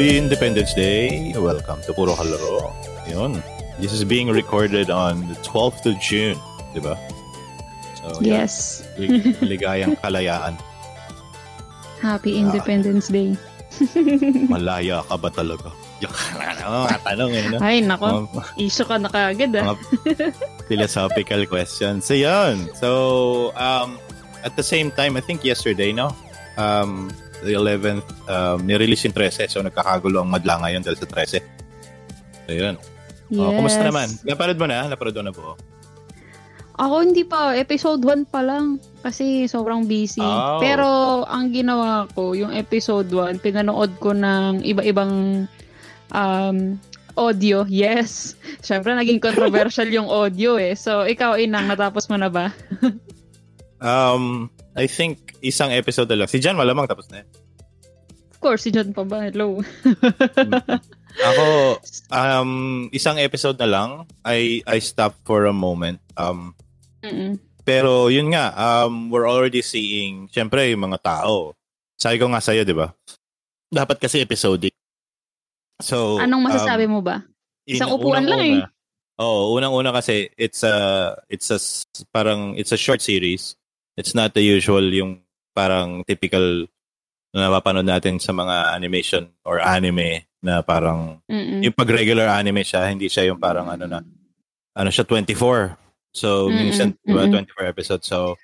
Happy Independence Day! Welcome to Puro Kalaro. Yun. This is being recorded on the 12th of June, di ba? So. Yes. Lig- Ligayang kalayaan. Happy Independence Day. Malaya ka ba talaga? Yung mga tanong eh, no? Ay, nako. Mga Issue ka na kaagad ah. philosophical questions. So, yun. So, um, at the same time, I think yesterday, no? Um, the 11th, um, nirelease yung 13. So, nagkakagulo ang madla ngayon dahil sa 13. So, yun. Yes. Oh, kumusta naman? Napanood mo na? Napanood mo na po? Ako hindi pa. Episode 1 pa lang. Kasi sobrang busy. Oh. Pero ang ginawa ko, yung episode 1, pinanood ko ng iba-ibang um, audio. Yes. Siyempre, naging controversial yung audio eh. So, ikaw, Inang, natapos mo na ba? Um, I think isang episode na lang. Si Jan malamang tapos na. yan. Of course, si John pa ba? Hello. Ako, um, isang episode na lang. I, I stopped for a moment. Um, Mm-mm. pero yun nga, um, we're already seeing, syempre, yung mga tao. Sabi ko nga sa'yo, di ba? Dapat kasi episodic. So, Anong masasabi um, mo ba? Isang upuan lang eh. Oo, unang-una kasi it's a it's a parang it's a short series. It's not the usual yung parang typical na napapanood natin sa mga animation or anime na parang Mm-mm. yung pag regular anime siya, hindi siya yung parang ano na ano siya 24. So Mm-mm, minsan diba, mm-mm. 24 episodes. So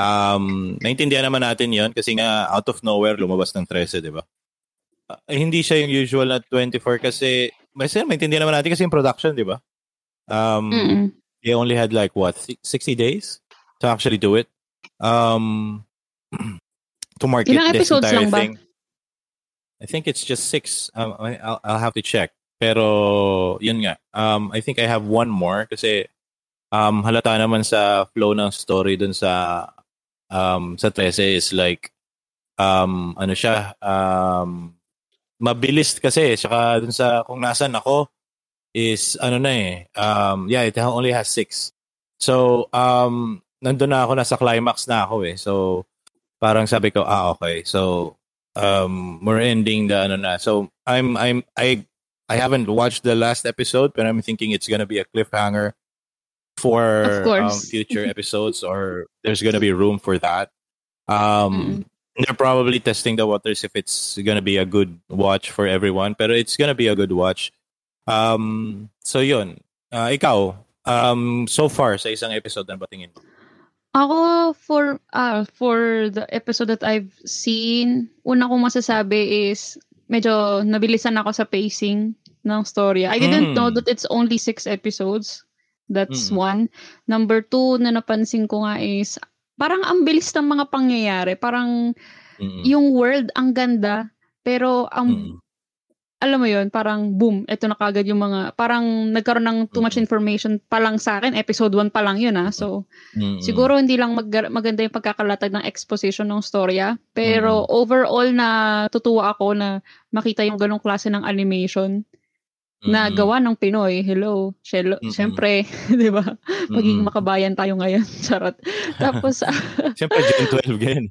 um naintindihan naman natin 'yon kasi nga out of nowhere lumabas ng 13, 'di ba? Ah, hindi siya yung usual na 24 kasi kasi maintindihan naman natin kasi yung production, 'di ba? Um Mm-mm. they only had like what si- 60 days to actually do it. Um to market Ilang this episodes entire lang ba? thing. I think it's just six. Um, I- I'll, I'll have to check. Pero yun nga. Um, I think I have one more kasi um, halata naman sa flow ng story dun sa um, sa 13 is like um, ano siya um, mabilis kasi saka dun sa kung nasan ako is ano na eh um, yeah it only has six so um, nandun na ako nasa climax na ako eh. So parang sabi ko ah okay. So um, we're ending the ano na. So I'm I'm I I haven't watched the last episode but I'm thinking it's gonna be a cliffhanger for um, future episodes or there's gonna be room for that. Um they're probably testing the waters if it's gonna be a good watch for everyone pero it's gonna be a good watch. Um so yun Ah, ikaw um so far sa isang episode na ba tingin mo? Ako, for ah for the episode that I've seen, una kong masasabi is medyo nabilisan ako sa pacing ng story. I didn't Mm. know that it's only six episodes. That's Mm. one. Number two, na napansin ko nga is, parang ang bilis ng mga pangyayari. Parang Mm-mm. yung world, ang ganda. Pero ang. Alam mo yon parang boom, eto na kagad yung mga, parang nagkaroon ng too much information pa lang sa akin. Episode 1 pa lang yun ah. So, Mm-mm. siguro hindi lang mag- maganda yung pagkakalatag ng exposition ng storya. Pero overall na tutuwa ako na makita yung ganong klase ng animation na Mm-mm. gawa ng Pinoy. Hello. Shelo, Mm-mm. Siyempre, di ba? Maging makabayan tayo ngayon. Charot. Tapos, Siyempre, June 12 ganyan.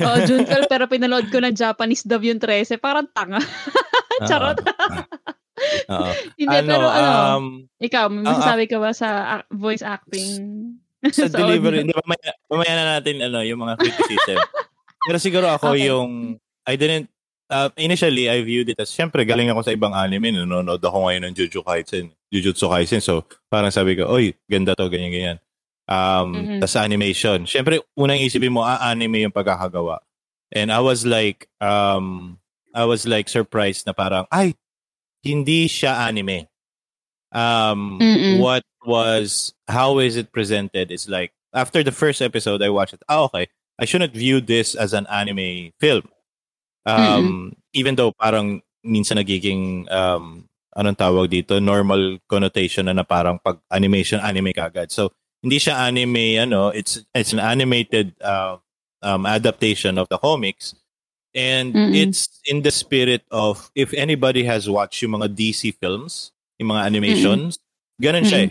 oh, June 12, pero pinanood ko na Japanese dub yung 13. Parang tanga. Charot. Oo. Hindi, ano, pero ano, um, ikaw, may masasabi ka ba sa voice acting? sa Sa delivery, audio? hindi, mamaya, mamaya na natin ano, yung mga criticism. Pero siguro ako Okay. yung, I didn't, uh, initially, I viewed it as, syempre, galing ako sa ibang anime, nanonood ako ngayon ng Jujutsu Kaisen, Jujutsu Kaisen, so parang sabi ko, oy, ganda to, ganyan, ganyan. Um, Mhm. tas animation. Syempre, unang isipin mo, ah, anime yung pagkakagawa. And I was like, um, I was like surprised na parang, ay, hindi siya anime. Um, Mm-mm. what was, how is it presented is like, after the first episode, I watched it. Ah, okay. I shouldn't view this as an anime film. Um, even though parang minsan nagiging, um, anong tawag dito, normal connotation na na parang pag animation, anime kagad. So, hindi siya anime, ano, it's, it's an animated, uh, um, adaptation of the comics. And Mm-mm. it's in the spirit of, if anybody has watched yung mga DC films, yung mga animations, ganun siya eh.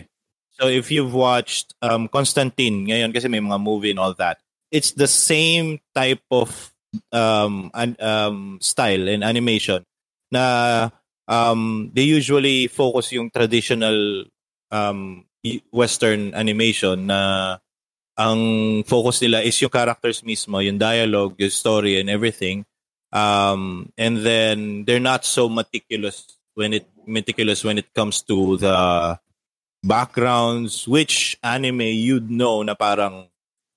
So if you've watched um, Constantine ngayon kasi may mga movie and all that, it's the same type of um, an, um, style and animation na um, they usually focus yung traditional um, western animation na ang focus nila is yung characters mismo, yung dialogue, yung story and everything. Um, and then they're not so meticulous when it meticulous when it comes to the backgrounds, which anime you'd know na parang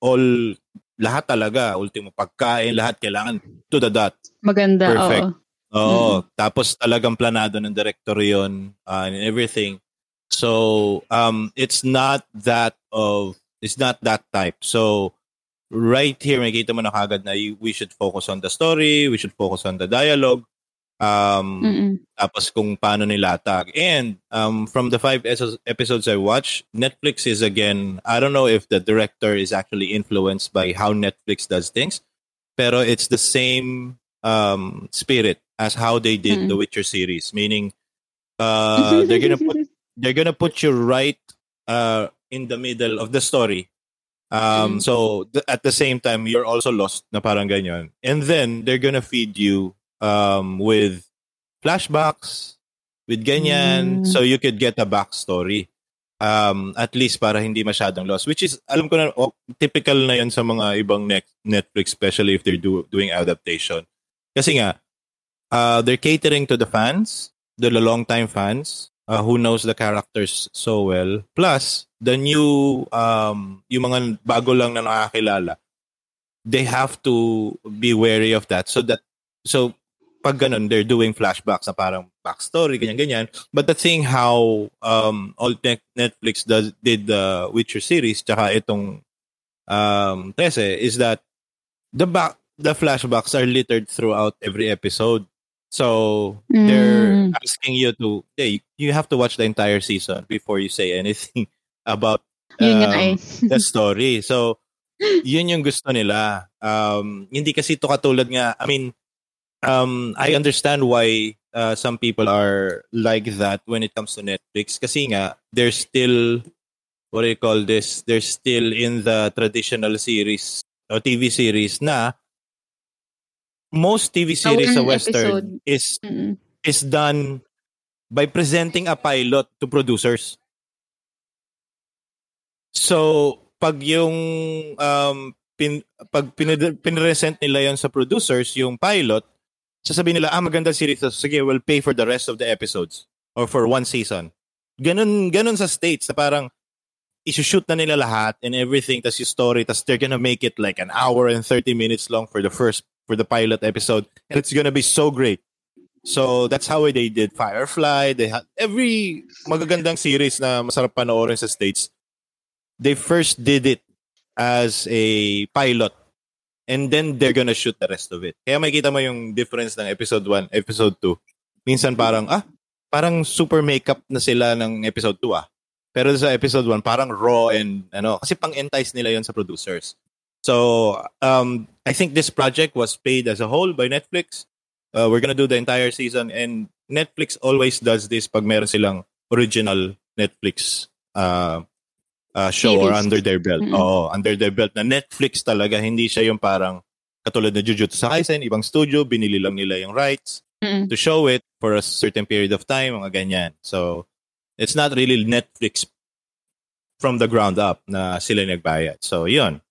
all lahat talaga, ultimo pagkain, lahat kailangan to the dot. Maganda, Perfect. oo. Oo, tapos talagang planado ng director 'yon uh, and everything. So, um it's not that of it's not that type. So, right here makita mo na kagad na we should focus on the story, we should focus on the dialogue. Um Mm-mm. tapos kung paano nilatag. And um, from the five episodes- I watched, Netflix is again, I don't know if the director is actually influenced by how Netflix does things, pero it's the same um, spirit as how they did the Mm. Witcher series, meaning uh, they're gonna put they're gonna put you right uh, in the middle of the story. Um, Mm. So th- at the same time, you're also lost na parang ganyan. And then they're gonna feed you um, with flashbacks, with ganyan, Mm. so you could get a backstory. Um, at least para hindi masyadong lost. Which is, alam ko na, oh, typical na yan sa mga ibang net- Netflix, especially if they're do- doing adaptation. Kasi nga, uh, they're catering to the fans, the long-time fans, uh, who knows the characters so well. Plus, the new, um, yung mga bago lang na nakakilala, they have to be wary of that. So that, so pag ganun, they're doing flashbacks na parang backstory, ganyan-ganyan. But the thing how um, all Net- Netflix does, did the Witcher series, tsaka itong um, 13, is that the back the flashbacks are littered throughout every episode. So they're Mm. asking you to, hey, you have to watch the entire season before you say anything about um, eh. the story. So, yun yung gusto nila. Um, hindi kasi ito katulad nga, I mean, um, I understand why uh, some people are like that when it comes to Netflix. Kasi nga, they're still, what do you call this? They're still in the traditional series o TV series na most TV series sa Western episode. is Mm. is done by presenting a pilot to producers. So, pag yung um, pin, pag pin- pinresent nila yon sa producers, yung pilot, sasabihin nila, ah, maganda series. to. Sige, we'll pay for the rest of the episodes or for one season. Ganun, ganun sa States na parang isushoot na nila lahat and everything, tas yung story, tas they're gonna make it like an hour and 30 minutes long for the first, for the pilot episode. And it's gonna be so great. So that's how they did Firefly. They had every magagandang series na masarap panoorin sa States. They first did it as a pilot and then they're gonna shoot the rest of it. Kaya makita mo yung difference ng episode 1, episode 2. Minsan parang, ah, parang super makeup na sila ng episode 2 ah. Pero sa episode 1, parang raw and ano, kasi pang-entice nila yon sa producers. So, um, I think this project was paid as a whole by Netflix. Uh, we're gonna do the entire season and Netflix always does this pag meron silang original Netflix uh, uh, show or under their belt. Mm-mm. Oo, under their belt na Netflix talaga, hindi siya yung parang katulad na Jujutsu Kaisen, ibang studio, binili lang nila yung rights Mm. to show it for a certain period of time, mga ganyan. So, it's not really Netflix from the ground up na sila nagbayad. So, yun.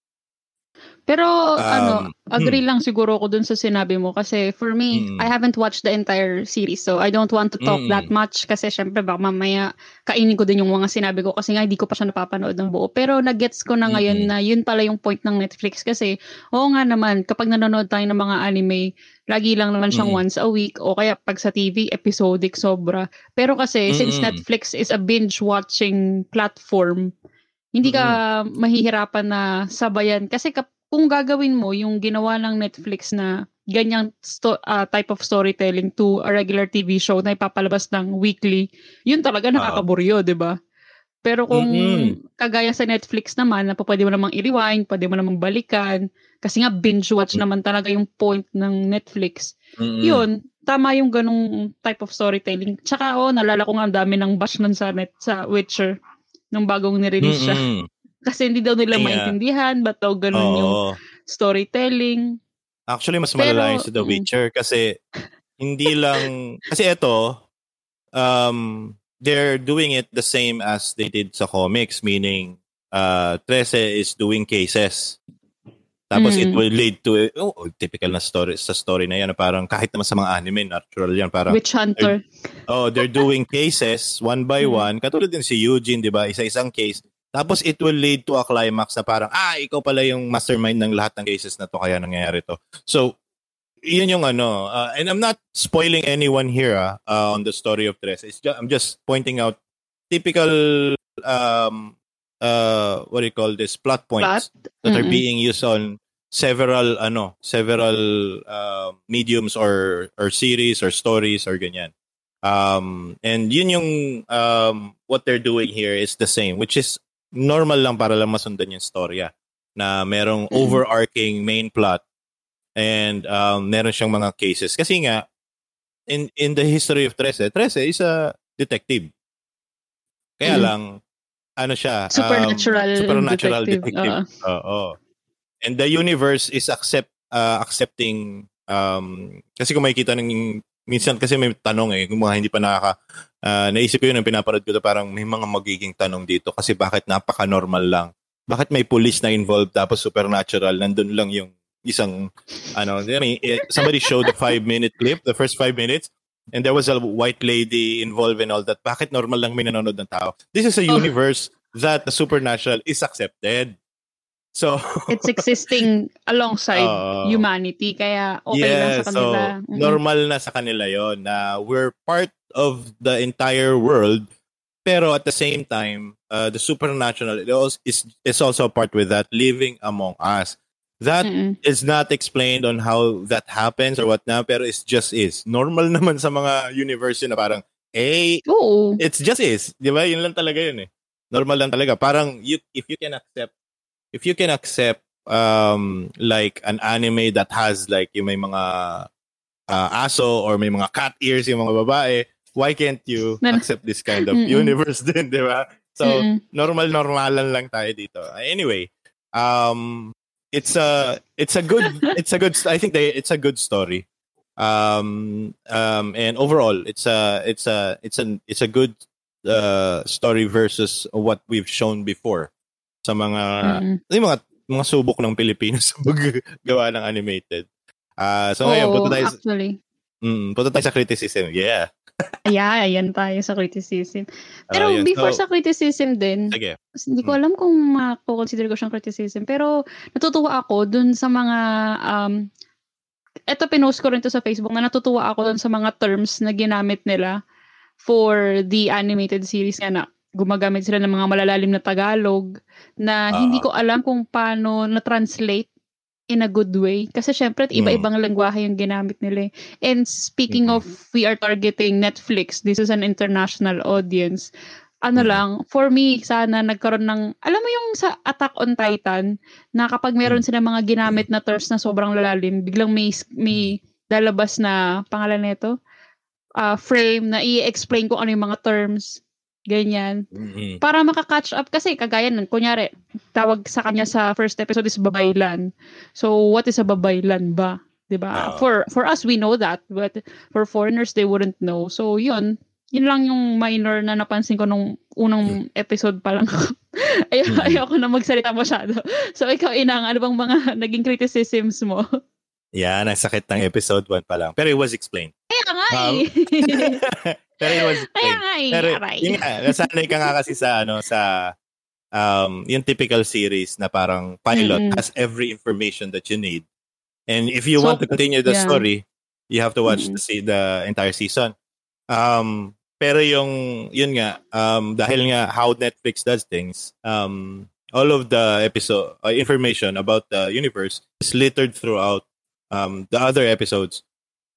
Pero ano, Um, agree lang siguro ako dun sa sinabi mo kasi for me, Mm. I haven't watched the entire series so I don't want to talk Mm. that much kasi syempre baka mamaya kainin ko din yung mga sinabi ko kasi nga hindi ko pa siya napapanood ng buo. Pero nagets ko na ngayon Mm-mm. na yun pala yung point ng Netflix kasi oo nga naman kapag nanonood tayo ng mga anime, lagi lang naman siyang Mm. once a week o kaya pag sa TV, episodic sobra. Pero kasi since Mm-mm. Netflix is a binge watching platform, hindi ka mahihirapan na sabayan kasi kap- kung gagawin mo yung ginawa ng Netflix na ganyang sto- ah, type of storytelling to a regular TV show na ipapalabas ng weekly, yun talaga nakakaburyo, 'di ba? Pero kung Mm-mm. kagaya sa Netflix naman, na pwede mo namang i-rewind, pwede mo namang balikan, kasi nga binge watch Mm. naman talaga yung point ng Netflix. Mm-mm. Yun, tama yung ganung type of storytelling. Tsaka oh, nalala ko nga ang dami ng bash nun sa net sa Witcher nung bagong nirelease siya. Kasi hindi daw nila Kaya- maintindihan, ba't daw ganun yung Oo. storytelling. Actually, mas Pero, malala yun sa The mm. Witcher kasi hindi lang kasi ito um they're doing it the same as they did sa comics meaning uh 13 is doing cases tapos mm. it will lead to oh, typical na story sa story na yan parang kahit naman sa mga anime natural yan parang Witch Hunter they're, oh they're doing cases one by mm. one katulad din si Eugene di ba isa-isang case tapos it will lead to a climax na parang ah ikaw pala yung mastermind ng lahat ng cases na to kaya nangyayari to so yun yung ano uh, and I'm not spoiling anyone here uh, uh, on the story of Tres it's just, I'm just pointing out typical um uh what do you call this plot points plot? that mm-hmm. are being used on several ano several uh, mediums or or series or stories or ganyan um and yun yung um what they're doing here is the same which is normal lang para lang masundan yung storya na merong mm-hmm. overarching main plot and um meron siyang mga cases kasi nga in in the history of Trece Trece is a detective kaya mm-hmm. lang ano siya, supernatural, um, supernatural detective. detective. Uh. Oo. And the universe is accept uh, accepting um kasi kung makikita ng minsan kasi may tanong eh, kung mga hindi pa nakaka uh, naisip ko yun ang pinapanood ko to, parang may mga magiging tanong dito kasi bakit napaka-normal lang. Bakit may police na involved tapos supernatural nandun lang yung isang ano, I mean, eh, somebody showed the five minute clip, the first five minutes, and there was a white lady involved in all that. Bakit normal lang may nanonood ng tao? This is a oh. universe that the supernatural is accepted. So it's existing alongside uh, humanity kaya okay yeah, lang sa kanila. So, mm-hmm. normal na sa kanila 'yon na we're part of the entire world pero at the same time uh, the supernatural is is also a part with that living among us. That Mm-mm. is not explained on how that happens or what na, pero it's just is. Normal naman sa mga universe yun na parang, eh, Oo. it's just is. Di ba? Yun lang talaga yun eh. Normal lang talaga. Parang, you, if you can accept, if you can accept, um, like, an anime that has, like, yung may mga uh, aso or may mga cat ears yung mga babae, why can't you accept this kind of universe din, di ba? So, Mm-mm. normal, normalan lang tayo dito. Anyway, um, it's a it's a good it's a good I think they it's a good story. Um um and overall it's a it's a it's an it's a good uh story versus what we've shown before sa mga mm-hmm. yung mga mga subok ng Pilipinas sa paggawa ng animated. Uh so oh, ngayon punta tayo actually. Mm, punta tayo sa criticism. Yeah. Yeah, ayan tayo sa criticism. Pero uh, before so, sa criticism din, sige. hindi ko hmm. alam kung mako-consider ko siyang criticism. Pero natutuwa ako dun sa mga, um, eto pinost ko rin to sa Facebook na natutuwa ako dun sa mga terms na ginamit nila for the animated series nga na gumagamit sila ng mga malalalim na Tagalog na uh, hindi ko alam kung paano na-translate in a good way. Kasi syempre, mm. iba-ibang lengguwahe yung ginamit nila. Eh. And speaking mm-hmm. of, we are targeting Netflix. This is an international audience. Ano mm. lang, for me, sana nagkaroon ng, alam mo yung sa Attack on Titan, na kapag meron mm. sila mga ginamit na terms na sobrang lalalim, biglang may, may dalabas na pangalan nito, uh, frame na i-explain kung ano yung mga terms Ganyan. Mm-hmm. Para maka-catch up kasi kagaya nun, kunyari, tawag sa kanya sa first episode is babaylan. So, what is a babaylan ba? 'Di ba? Uh, for for us we know that, but for foreigners they wouldn't know. So, 'yun. Yun lang yung minor na napansin ko nung unang episode pa lang. Ay, mm-hmm. ayoko na magsalita masyado. So, ikaw, Inang, ano bang mga naging criticisms mo? Yan, ang sakit ng episode 1 pa lang. Pero it was explained. Nga um. Pero it was Kaya nga eh, Pero yun nga, nasanay ka nga kasi sa ano sa um yung typical series na parang pilot mm-hmm. has every information that you need. And if you so, want to continue the yeah. story, you have to watch mm-hmm. the the entire season. Um pero yung yun nga um dahil nga how Netflix does things, um all of the episode uh, information about the universe is littered throughout um the other episodes.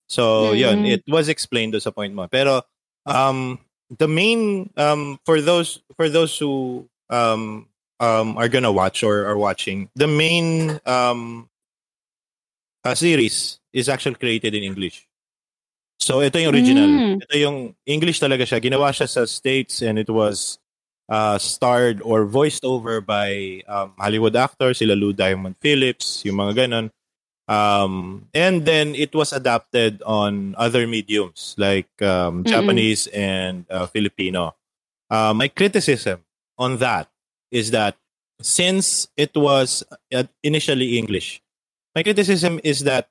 So, mm-hmm. yun, it was explained sa point mo. Pero um, the main um, for those for those who um, um, are gonna watch or are watching, the main um, uh, series is actually created in English. So ito yung original. Mm. Ito yung English talaga siya. Ginawa siya sa States and it was uh, starred or voiced over by um, Hollywood actors, sila Lou Diamond Phillips, yung mga ganon. Um, and then it was adapted on other mediums like um, Japanese and uh, Filipino. Uh, my criticism on that is that since it was uh, initially English, my criticism is that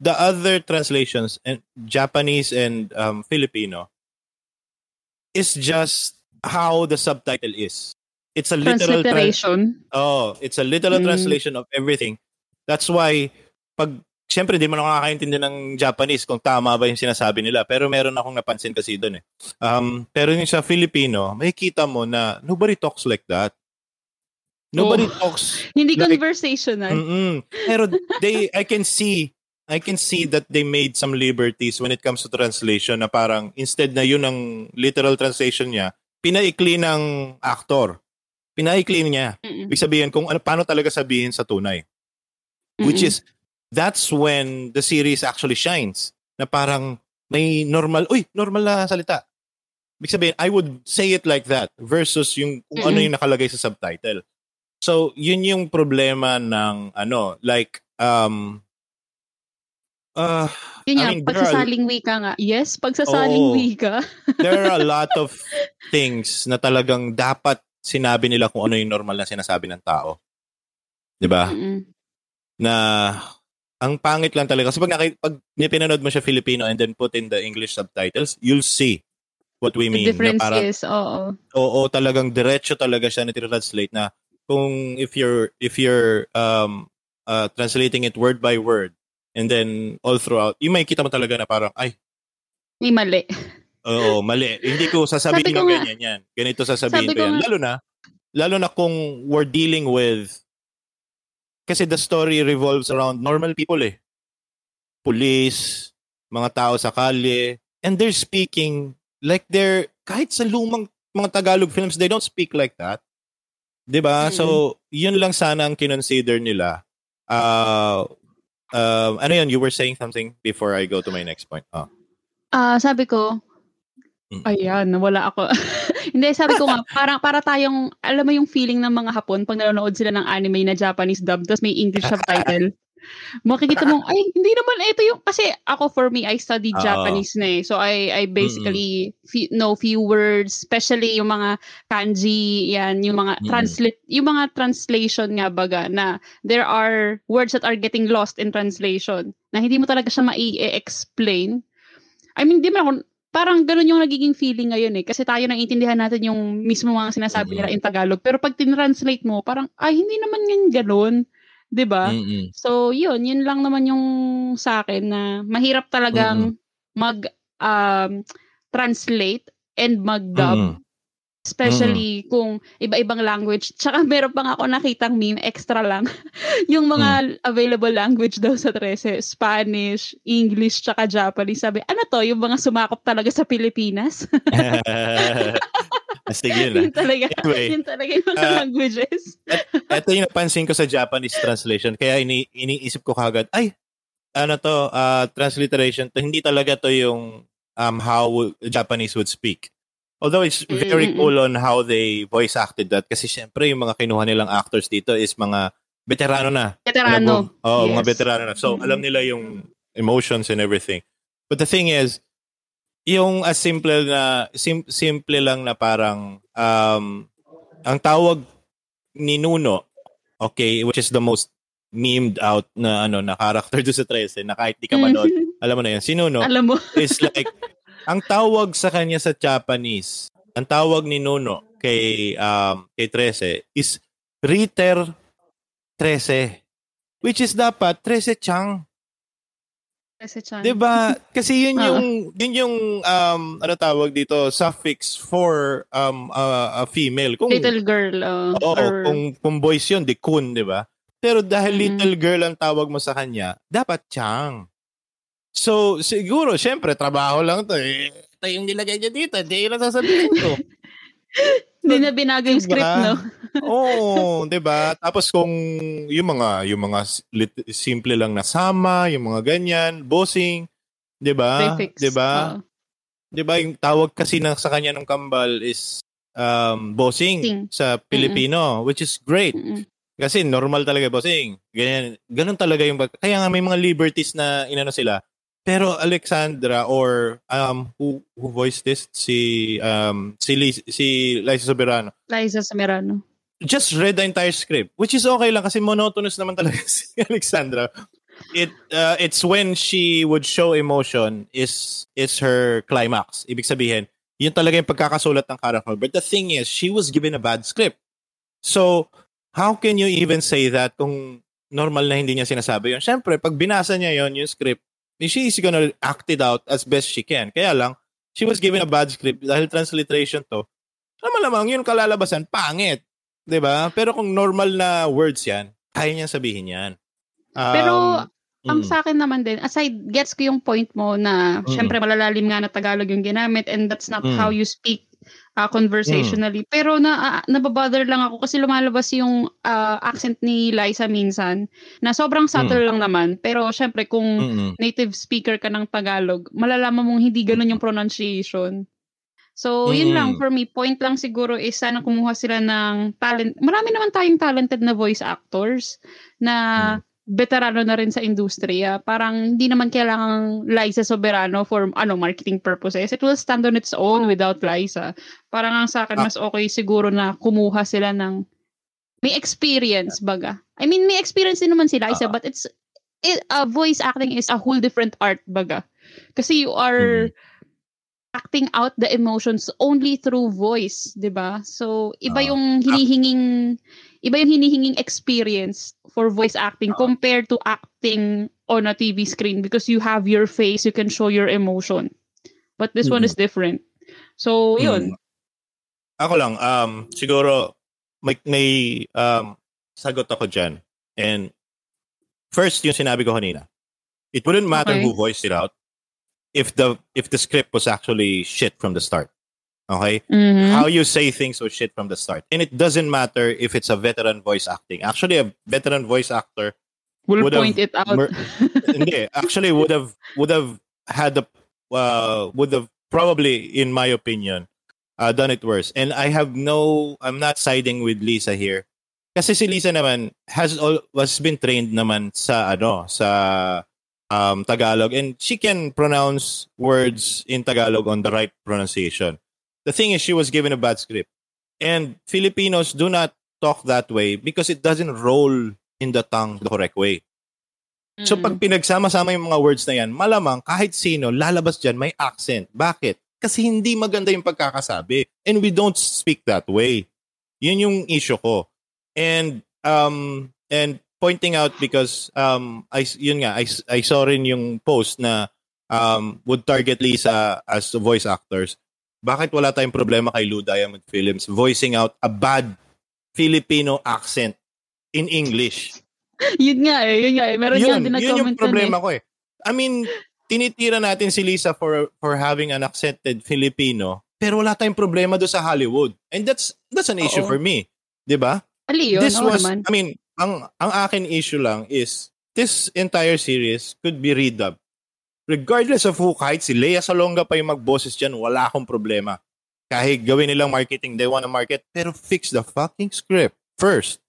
the other translations and Japanese and um, Filipino is just how the subtitle is. It's a literal translation. Tra- oh, it's a literal Mm. translation of everything. That's why pag Siyempre, di mo nakakaintindi ng Japanese kung tama ba yung sinasabi nila. Pero meron akong napansin kasi doon eh. Um, pero yung sa Filipino, makikita mo na nobody talks like that. Nobody Oh. talks Hindi Like- conversational. Mm-mm. Pero they, I can see, I can see that they made some liberties when it comes to translation na parang instead na yun ang literal translation niya, pinaikli ng actor. Pinaikli niya. Mm-mm. Ibig sabihin kung ano, paano talaga sabihin sa tunay. Which Mm-mm. is, that's when the series actually shines. Na parang may normal, uy, normal na salita. Ibig sabihin, I would say it like that versus yung kung ano yung nakalagay sa subtitle. So, yun yung problema ng ano, like, um, uh, Yun I mean, there are- pagsasaling wika nga. Yes, pagsasaling Oo. wika. there are a lot of things na talagang dapat sinabi nila kung ano yung normal na sinasabi ng tao. 'Di ba? Na ang pangit lang talaga. Kasi pag, naki, pag pinanood mo siya Filipino and then put in the English subtitles, you'll see what we The mean. difference na parang, is, oo. oo, talagang diretso talaga siya na translate na kung if you're if you're um uh, translating it word by word and then all throughout, yung makikita mo talaga na parang ay, May mali. Oo, mali. Hindi ko sasabihin Sabi ko nga- ganyan yan. Ganito sasabihin Sabi ko ko yan. nga- Lalo na, lalo na kung we're dealing with, kasi the story revolves around normal people eh. Police, mga tao sa kalye, and they're speaking like they're, kahit sa lumang mga Tagalog films, they don't speak like that. 'Di ba? Mm. So, yun lang sana ang kinonsider nila. Uh, uh, ano yun? You were saying something before I go to my next point. Oh. Ah, sabi ko, Mm. ayan, nawala ako. Hindi, sabi ko nga, parang para tayong, alam mo yung feeling ng mga Hapon pag nanonood sila ng anime na Japanese dub, tapos may English subtitle. Makikita mo, ay, hindi naman ito yung, kasi ako for me, I studied Oo. Japanese na eh. So I, I basically fe- know few words, especially yung mga kanji, yan, yung mga translate, yung mga translation nga baga, na there are words that are getting lost in translation, na hindi mo talaga siya mai-explain. I mean, di mo ako, parang ganun yung nagiging feeling ngayon eh. Kasi tayo naiintindihan natin yung mismo mga sinasabi nila in Tagalog. Pero pag tinranslate mo, parang, ay, hindi naman yan ganun. 'Di ba? Mm-mm. So, yun. Yun lang naman yung sa akin na mahirap talagang mag um, translate and mag-dub. Mm-mm. Especially kung iba-ibang language. Tsaka meron pa nga ako nakitang meme, extra lang. yung mga available language daw sa 13, Spanish, English, tsaka Japanese. Sabi, ano to? Yung mga sumakop talaga sa Pilipinas? Astig yun yun talaga. Anyway, yun talaga yung mga ah, languages. Ito yung napansin ko sa Japanese translation. Kaya ini iniisip ko kagad, ay, ano to, uh, transliteration to, hindi talaga to yung um, how Japanese would speak. Although it's very Mm-mm. cool on how they voice acted that kasi syempre yung mga kinuha nilang actors dito is mga veterano na. Veterano. Oo, Yes. mga veterano na. So, Mm. alam nila yung emotions and everything. But the thing is, yung as simple na, sim- simple lang na parang, um, ang tawag ni Nuno, okay, which is the most memed out na ano na character do sa 13 na kahit di ka manood, alam mo na yan, si Nuno Alam mo. is like, ang tawag sa kanya sa Japanese, ang tawag ni Nuno kay, um, kay 13 is Ritter 13. Which is dapat 13 Chang. Kasi chan. 'Di ba? Kasi yun Ah. yung yun yung um ano tawag dito suffix for um a, a female. Kung Little girl. Uh, oo, or, kung kung boys yun, di kun, 'di ba? Pero dahil Mm. little girl ang tawag mo sa kanya, dapat Chang. So, siguro, syempre, trabaho lang to. Eh, ito yung nilagay niya dito. Hindi yun ang sasabihin ko. Hindi na binago yung Diba? script, no? Oo, 'di ba? Tapos kung yung mga yung mga simple lang na sama, yung mga ganyan, bossing, 'di ba? 'Di ba? 'Di ba yung tawag kasi na sa kanya ng kambal is um bossing Sing. sa Pilipino, which is great. Mm-mm. Kasi normal talaga bossing. Ganyan, ganun talaga yung kaya nga may mga liberties na inano sila. Pero Alexandra or um who who voiced this si um si Liz, si Liza Soberano Liza Somerano. just read the entire script which is okay lang kasi monotonous naman talaga si Alexandra. It uh, it's when she would show emotion is is her climax. Ibig sabihin, yun talaga yung pagkakasulat ng character. But the thing is, she was given a bad script. So, how can you even say that kung normal na hindi niya sinasabi yun? Siyempre, pag binasa niya yon yung script, she is gonna act it out as best she can. Kaya lang, she was given a bad script dahil transliteration to. Malamang yun kalalabasan, pangit. ba? Pero kung normal na words yan, kaya niya sabihin yan. Um, Pero, Ang mm, sa akin naman din, aside, gets ko yung point mo na, Mm. syempre malalalim nga na Tagalog yung ginamit and that's not Mm. how you speak uh, conversationally. Pero na, uh, nababother lang ako kasi lumalabas yung uh, accent ni Liza minsan na sobrang subtle lang naman. Pero syempre kung mm, native speaker ka ng Tagalog, malalaman mong hindi ganun yung pronunciation. So, yun Mm. lang for me. Point lang siguro is sana kumuha sila ng talent. Marami naman tayong talented na voice actors na veterano na rin sa industriya. Parang hindi naman kailangan Liza Soberano for ano marketing purposes. It will stand on its own without Liza. Parang ang sa akin Ah. mas okay siguro na kumuha sila ng may experience baga. I mean, may experience din naman si Liza Ah. but it's it, uh, voice acting is a whole different art baga. Kasi you are Mm. acting out the emotions only through voice, 'di ba? So iba Ah. yung hinihinging iba yung hinihinging experience for voice acting compared to acting on a TV screen because you have your face, you can show your emotion. But this one Mm. is different. So, yun. Mm. Ako lang, um, siguro, may, may um, sagot ako dyan. And first, yung sinabi ko kanina, it wouldn't matter Okay. who voiced it out if the if the script was actually shit from the start. Okay? Mhm. How you say things or shit from the start. And it doesn't matter if it's a veteran voice acting. Actually, a veteran voice actor we'll would have point it out. mer- hindi, actually would have would have had the uh, would have probably, in my opinion, uh, done it worse. And I have no, I'm not siding with Lisa here. Kasi si Lisa naman has all, was been trained naman sa ano sa um, Tagalog and she can pronounce words in Tagalog on the right pronunciation. The thing is she was given a bad script. And Filipinos do not talk that way because it doesn't roll in the tongue the correct way. So Mm. pag pinagsama-sama yung mga words na yan, malamang kahit sino lalabas dyan may accent. Bakit? Kasi hindi maganda yung pagkakasabi. And we don't speak that way. Yun yung issue ko. And um and pointing out because um I yun nga I, I saw rin yung post na um would target Lisa as voice actors. Bakit wala tayong problema kay Lou Diamond Films voicing out a bad Filipino accent in English? yun nga eh, yun nga eh. Meron yun, din yun yung problema eh. ko eh. I mean, tinitira natin si Lisa for for having an accented Filipino, pero wala tayong problema do sa Hollywood. And that's that's an issue Oo. for me. 'Di ba? Ali yun, This was naman. I mean, ang ang akin issue lang is this entire series could be redubbed. Regardless of who, kahit si Lea Salonga pa yung magboses dyan, wala akong problema. Kahit gawin nilang marketing, they wanna market, pero fix the fucking script first.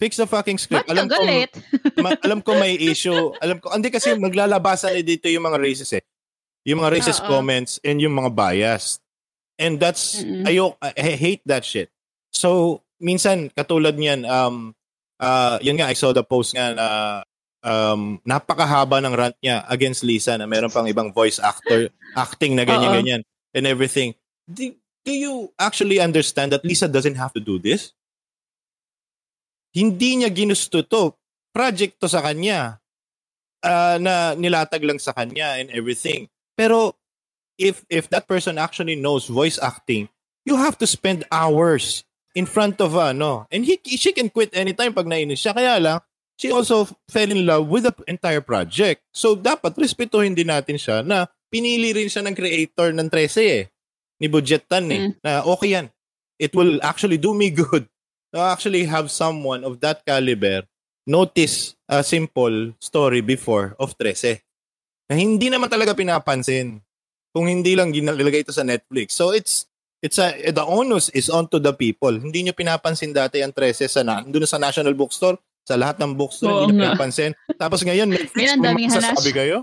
Fix the fucking Ba't script. ka ko, galit? ma- alam ko may issue. Alam ko, hindi kasi maglalabasan na dito yung mga racist eh. Yung mga racist Oo. comments and yung mga bias. And that's, Mm-mm. ayok, I hate that shit. So, minsan, katulad niyan, um, uh, yun nga, I saw the post nga na um, napakahaba ng rant niya against Lisa na meron pang ibang voice actor acting na ganyan-ganyan and everything. Do, do you actually understand that Lisa doesn't have to do this? Hindi niya ginusto to. Project to sa kanya. Ah, na nilatag lang sa kanya and everything. Pero if if that person actually knows voice acting, you have to spend hours in front of ano. And he she can quit anytime pag nainis siya. Kaya lang, she also fell in love with the entire project. So dapat respetuhin din natin siya na pinili rin siya ng creator ng 13 eh. Ni Budget Tan eh. Mm. Na okay yan. It will actually do me good to actually have someone of that caliber notice a simple story before of 13. Na hindi naman talaga pinapansin. Kung hindi lang ginalagay ito sa Netflix. So it's It's a, the onus is onto the people. Hindi nyo pinapansin dati ang 13 sa, na, doon sa National Bookstore, sa lahat ng bookstore, Oo hindi nyo nga. pinapansin. Tapos ngayon, Netflix, may daming masasabi kayo?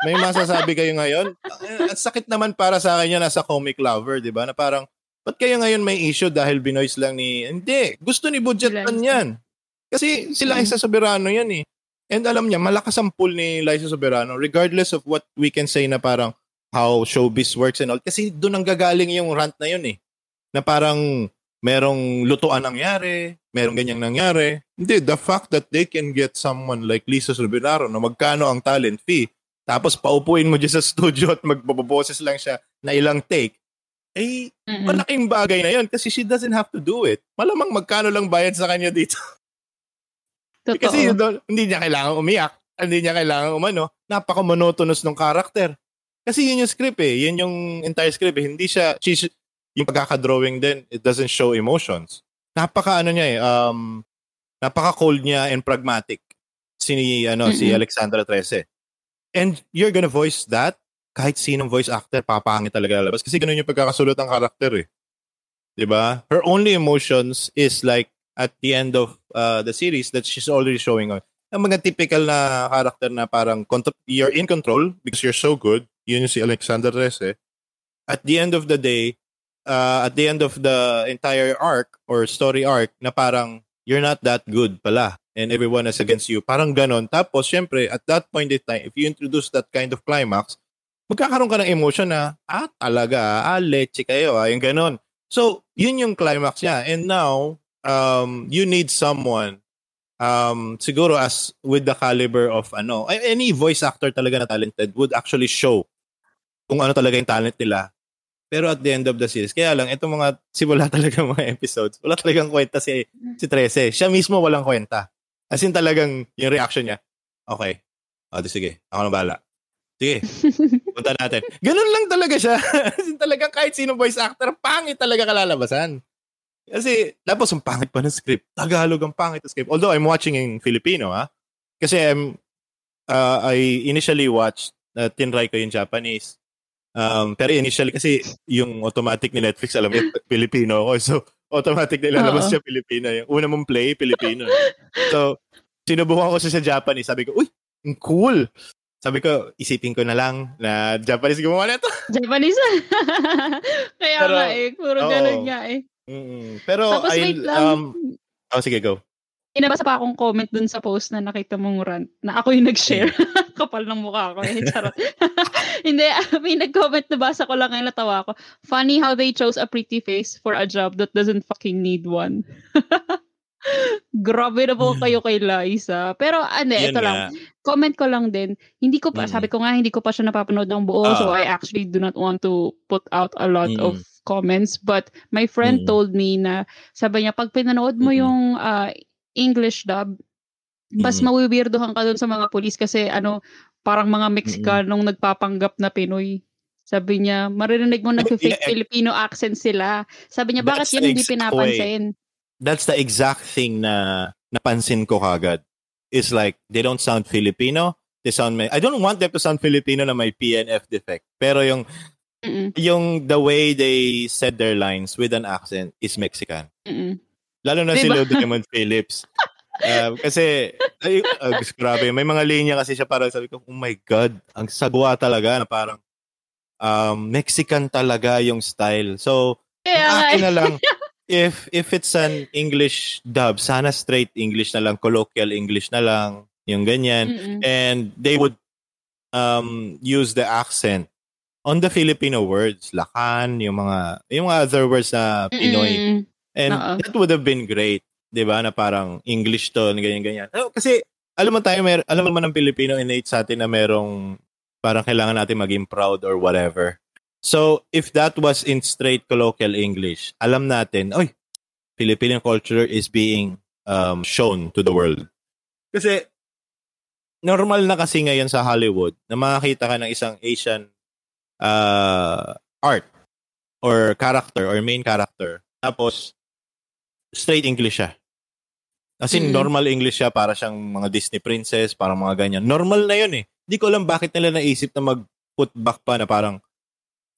May masasabi kayo ngayon? Ang sakit naman para sa akin yan as a comic lover, di ba? Na parang, ba't kayo ngayon may issue dahil binoise lang ni... Hindi, gusto ni Budget isa. yan. Kasi sila Mm. isa Soberano yan eh. And alam niya, malakas ang pull ni Liza Soberano regardless of what we can say na parang how showbiz works and all. Kasi doon ang gagaling yung rant na yun eh. Na parang merong lutuan nangyari, merong ganyang nangyari. Hindi, the fact that they can get someone like Lisa Soberano na magkano ang talent fee, tapos paupuin mo dyan sa studio at magbaboses lang siya na ilang take, eh, Mm-mm. malaking bagay na yun kasi she doesn't have to do it. Malamang magkano lang bayad sa kanya dito. Totoo. Kasi hindi niya kailangan umiyak. Hindi niya kailangan umano. Napaka-monotonous ng karakter. Kasi yun yung script eh. Yun yung entire script eh. Hindi siya, she, yung pagkakadrawing din, it doesn't show emotions. Napaka ano niya eh, um, napaka-cold niya and pragmatic. Si, ano, si Mm-mm. Alexandra Trece. And you're gonna voice that, kahit sinong voice actor, papangit talaga lalabas. Kasi ganun yung pagkakasulot ng karakter eh. 'Di ba? Her only emotions is like at the end of uh, the series that she's already showing on. Ang mga typical na character na parang you're in control because you're so good. Yun yung si Alexander Reyes. At the end of the day, uh, at the end of the entire arc or story arc na parang you're not that good pala and everyone is against you. Parang ganon. Tapos, syempre, at that point in time, if you introduce that kind of climax, magkakaroon ka ng emotion na, ah, talaga, ah, leche kayo, ah, yung ganon. So, yun yung climax niya. And now, um, you need someone, um, siguro as with the caliber of, ano, any voice actor talaga na talented would actually show kung ano talaga yung talent nila. Pero at the end of the series, kaya lang, itong mga, simula talaga mga episodes, wala talagang kwenta si, si Trece. Siya mismo walang kwenta. As in talagang yung reaction niya, okay, o, di sige, ako na bahala. Sige, punta natin. Ganun lang talaga siya. As in talagang kahit sino voice actor, pangit talaga kalalabasan. Kasi, tapos ang pangit pa ng script. Tagalog ang pangit ng script. Although I'm watching in Filipino, ha? Kasi I'm, uh, I initially watched, uh, tinry ko yung Japanese. Um, pero initially, kasi yung automatic ni Netflix, alam mo, Filipino ako. So, automatic na ilalabas Oo. siya Filipino. Yung una mong play, Filipino. so, sinubukan ko siya sa Japanese. Sabi ko, uy, cool. Sabi ko, isipin ko na lang na Japanese gumawa na ito. Japanese. Kaya Pero, nga eh. Puro oo. ganun nga eh. Mm, pero, Tapos I, wait lang. um, oh, sige, go. Inabasa pa akong comment dun sa post na nakita mong rant na ako yung nag-share. Kapal ng mukha ko eh. Charot. Hindi, may nag-comment na basa ko lang ngayon natawa ko. Funny how they chose a pretty face for a job that doesn't fucking need one. Grabe na po kayo kay Liza. Pero ano, Yun ito nga. lang. Comment ko lang din. Hindi ko pa, Mm. sabi ko nga, hindi ko pa siya napapanood ng buo. so Ah. I actually do not want to put out a lot Mm. of comments. But my friend Mm. told me na, sabi niya, pag pinanood mo Mm. yung ah, English dub, mas Mm. mawiwirdohan ka dun sa mga police kasi ano, parang mga Mexicanong nagpapanggap na Pinoy. Sabi niya, maririnig mo nag-fake Yeah, Filipino accent sila. Sabi niya, bakit That's the hindi pinapansin? That's the exact thing na napansin ko kagad. It's like, they don't sound Filipino. They sound, may, I don't want them to sound Filipino na may PNF defect. Pero yung, Mm-mm, yung the way they said their lines with an accent is Mexican. mm-mm. Lalo na si Diba? Leo Diamond Phillips. Um, kasi, ay, uh, grabe, may mga linya kasi siya parang sabi ko, oh my God, ang sagwa talaga na parang um, Mexican talaga yung style. So, nga akin eh. na lang, if if it's an English dub, sana straight English na lang, colloquial English na lang, yung ganyan. Mm-mm. And they would um, use the accent on the Filipino words, lakan, yung mga, yung mga other words na Pinoy. Mm-mm. And Oo. that would have been great. 'di ba Na parang English to, ganyan-ganyan. Oh, Kasi, alam mo tayo, mer- alam mo naman ng Pilipino innate sa atin na merong parang kailangan natin maging proud or whatever. So, if that was in straight colloquial English, alam natin, oy, Filipino culture is being um, shown to the world. Kasi, normal na kasi ngayon sa Hollywood na makakita ka ng isang Asian uh, art or character or main character. Tapos, straight English siya. As in, Mm. normal English siya para siyang mga Disney princess, parang mga ganyan. Normal na yun eh. Hindi ko alam bakit nila naisip na mag-put back pa na parang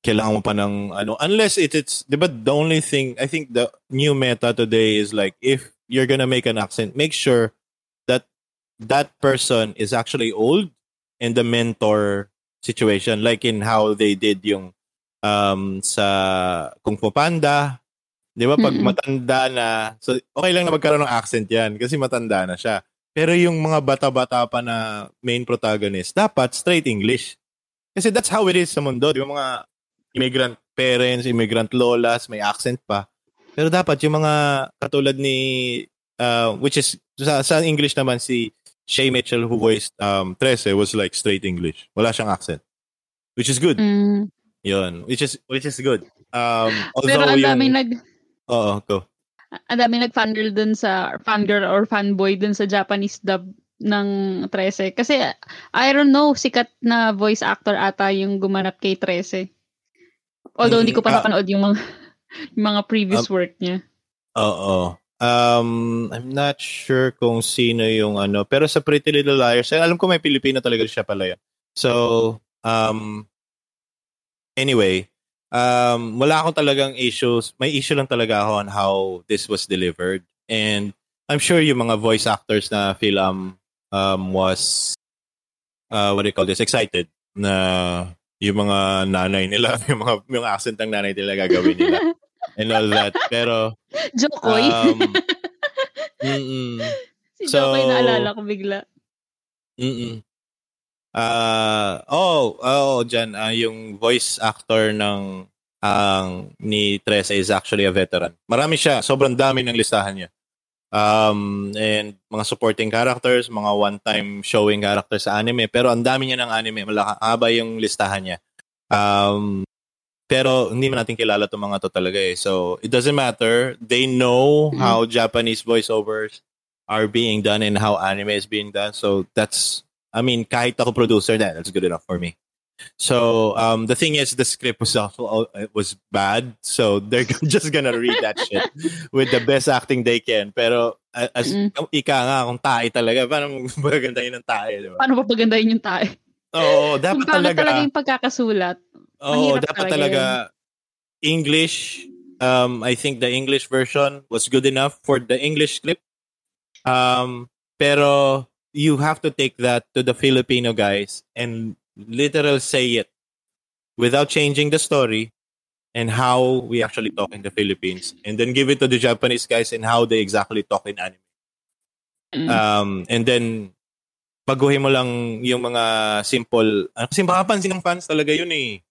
kailangan mo pa ng ano unless it, it's 'di ba the only thing I think the new meta today is like if you're gonna make an accent make sure that that person is actually old and the mentor situation like in how they did yung um sa Kung Fu Panda 'di ba pag matanda na so okay lang na magkaroon ng accent 'yan kasi matanda na siya pero yung mga bata-bata pa na main protagonist dapat straight English kasi that's how it is sa mundo. Di ba mga immigrant parents, immigrant lolas, may accent pa. Pero dapat yung mga katulad ni, uh, which is, sa, sa English naman si Shay Mitchell who voiced um, Trece was like straight English. Wala siyang accent. Which is good. Mm. Yun. Which is, which is good. Um, Pero although ang yung, daming nag oo, go. ang daming nag-fangirl dun sa fangirl or fanboy dun sa Japanese dub ng 13. Kasi I don't know, sikat na voice actor ata yung gumanap kay 13. Although hindi ko pa Mm, ah. napanood yung mga yung mga previous work niya. Oo. Um, I'm not sure kung sino yung ano. Pero sa Pretty Little Liars, eh, alam ko may Pilipino talaga siya pala yun. So, um, anyway, um, wala akong talagang issues. May issue lang talaga ako on how this was delivered. And I'm sure yung mga voice actors na film um, was, uh, what do you call this, excited na yung mga nanay nila, yung mga yung accent ng nanay nila gagawin nila and all that. Pero, Jokoy. um, mm-mm, si so- Jokoy naalala ko bigla. mm Ah, oh, oh, dyan, ah, yung voice actor ng ang ni Tresa is actually a veteran. Marami siya, sobrang dami ng listahan niya. Um, and mga supporting characters, mga one-time showing characters sa anime, pero ang dami niya ng anime, malahaba yung listahan niya. Um, pero hindi man natin kilala itong mga to talaga eh. So, it doesn't matter. They know Mm. how Japanese voiceovers are being done and how anime is being done. So, that's, I mean, kahit ako producer na, that's good enough for me. So, um, the thing is, the script was also, it was bad. So, they're just gonna read that shit with the best acting they can. Pero, as, Mm. ika nga, kung tae talaga, paano magagandahin ng tae, di ba? Paano pa pagandahin yung tayo? Oo, Kung dapat paano talaga. talaga yung pagkakasulat. Oo, dapat talaga talaga English. Um, I think the English version was good enough for the English script. Um, pero you have to take that to the Filipino guys and literal say it without changing the story and how we actually talk in the Philippines, and then give it to the Japanese guys and how they exactly talk in anime. Mm. Um, and then baguhin mo lang yung mga simple, ano, kasi makapansin ng fans talaga yun eh.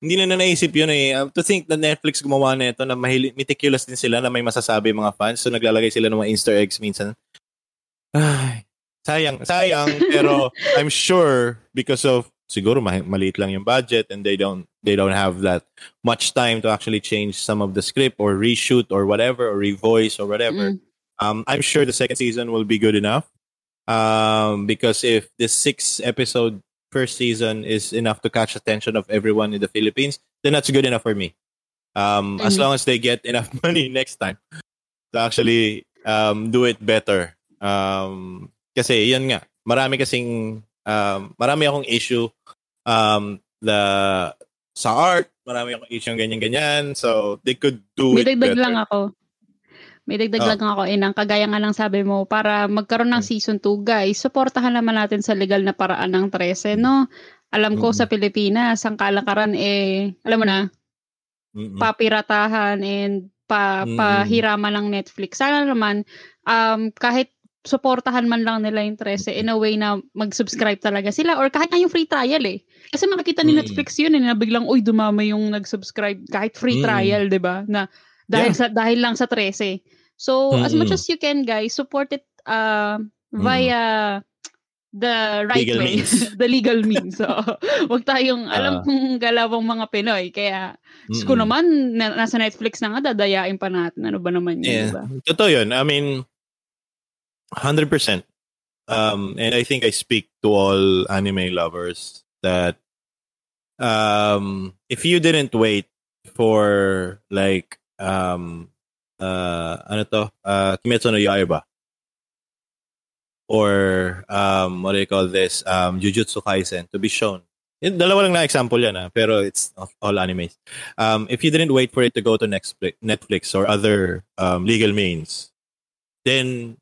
Hindi na na naisip yun eh. Um, to think na Netflix gumawa na ito na mahili, meticulous din sila na may masasabi mga fans. So naglalagay sila ng mga easter eggs minsan. Ay, sayang, sayang. pero I'm sure because of siguro ma- maliit lang yung budget and they don't they don't have that much time to actually change some of the script or reshoot or whatever or revoice or whatever. Mm. Um, I'm sure the second season will be good enough. Um, because if the six episode first season is enough to catch attention of everyone in the Philippines, then that's good enough for me. Um, as Mhm. long as they get enough money next time to actually um, do it better. Um, kasi yun nga, marami kasing um, marami akong issue um, the sa art, marami akong issue ganyan-ganyan. So they could do May it dagdag better. lang ako. May dagdag Oh. lang ako, inang kagaya nga ng sabi mo, para magkaroon ng Mm. season 2, guys, supportahan naman natin sa legal na paraan ng 13, no? Alam ko Mm. sa Pilipinas, ang kalakaran eh, alam mo na, Mm-mm. papiratahan and pa, Mm. pahiraman ng Netflix. Sana naman, um, kahit suportahan man lang nila yung 13 in a way na mag-subscribe talaga sila or kahit na yung free trial eh. Kasi makikita ni Mm. Netflix yun eh, na biglang, uy, dumami yung nag-subscribe kahit free Mm. trial, di ba? Na dahil, sa, dahil lang sa 13. So, as Mm-mm. much as you can, guys, support it uh, via the right Legal way. means. the legal means. So, wag tayong, alam Ah. kong galawang mga Pinoy. Kaya, Diyos ko Mm-mm. naman, na, nasa Netflix na nga, dadayain pa natin. Ano ba naman yun, Yeah. diba? Totoo yun. I mean, 100%. Um, and I think I speak to all anime lovers that um, if you didn't wait for like um, uh, ano to, uh, Kimetsu no Yaiba. Or um, what do you call this, um, Jujutsu Kaisen to be shown. Dalawa lang na example yan, ah, pero it's all animes. Um, if you didn't wait for it to go to Netflix or other um, legal means, then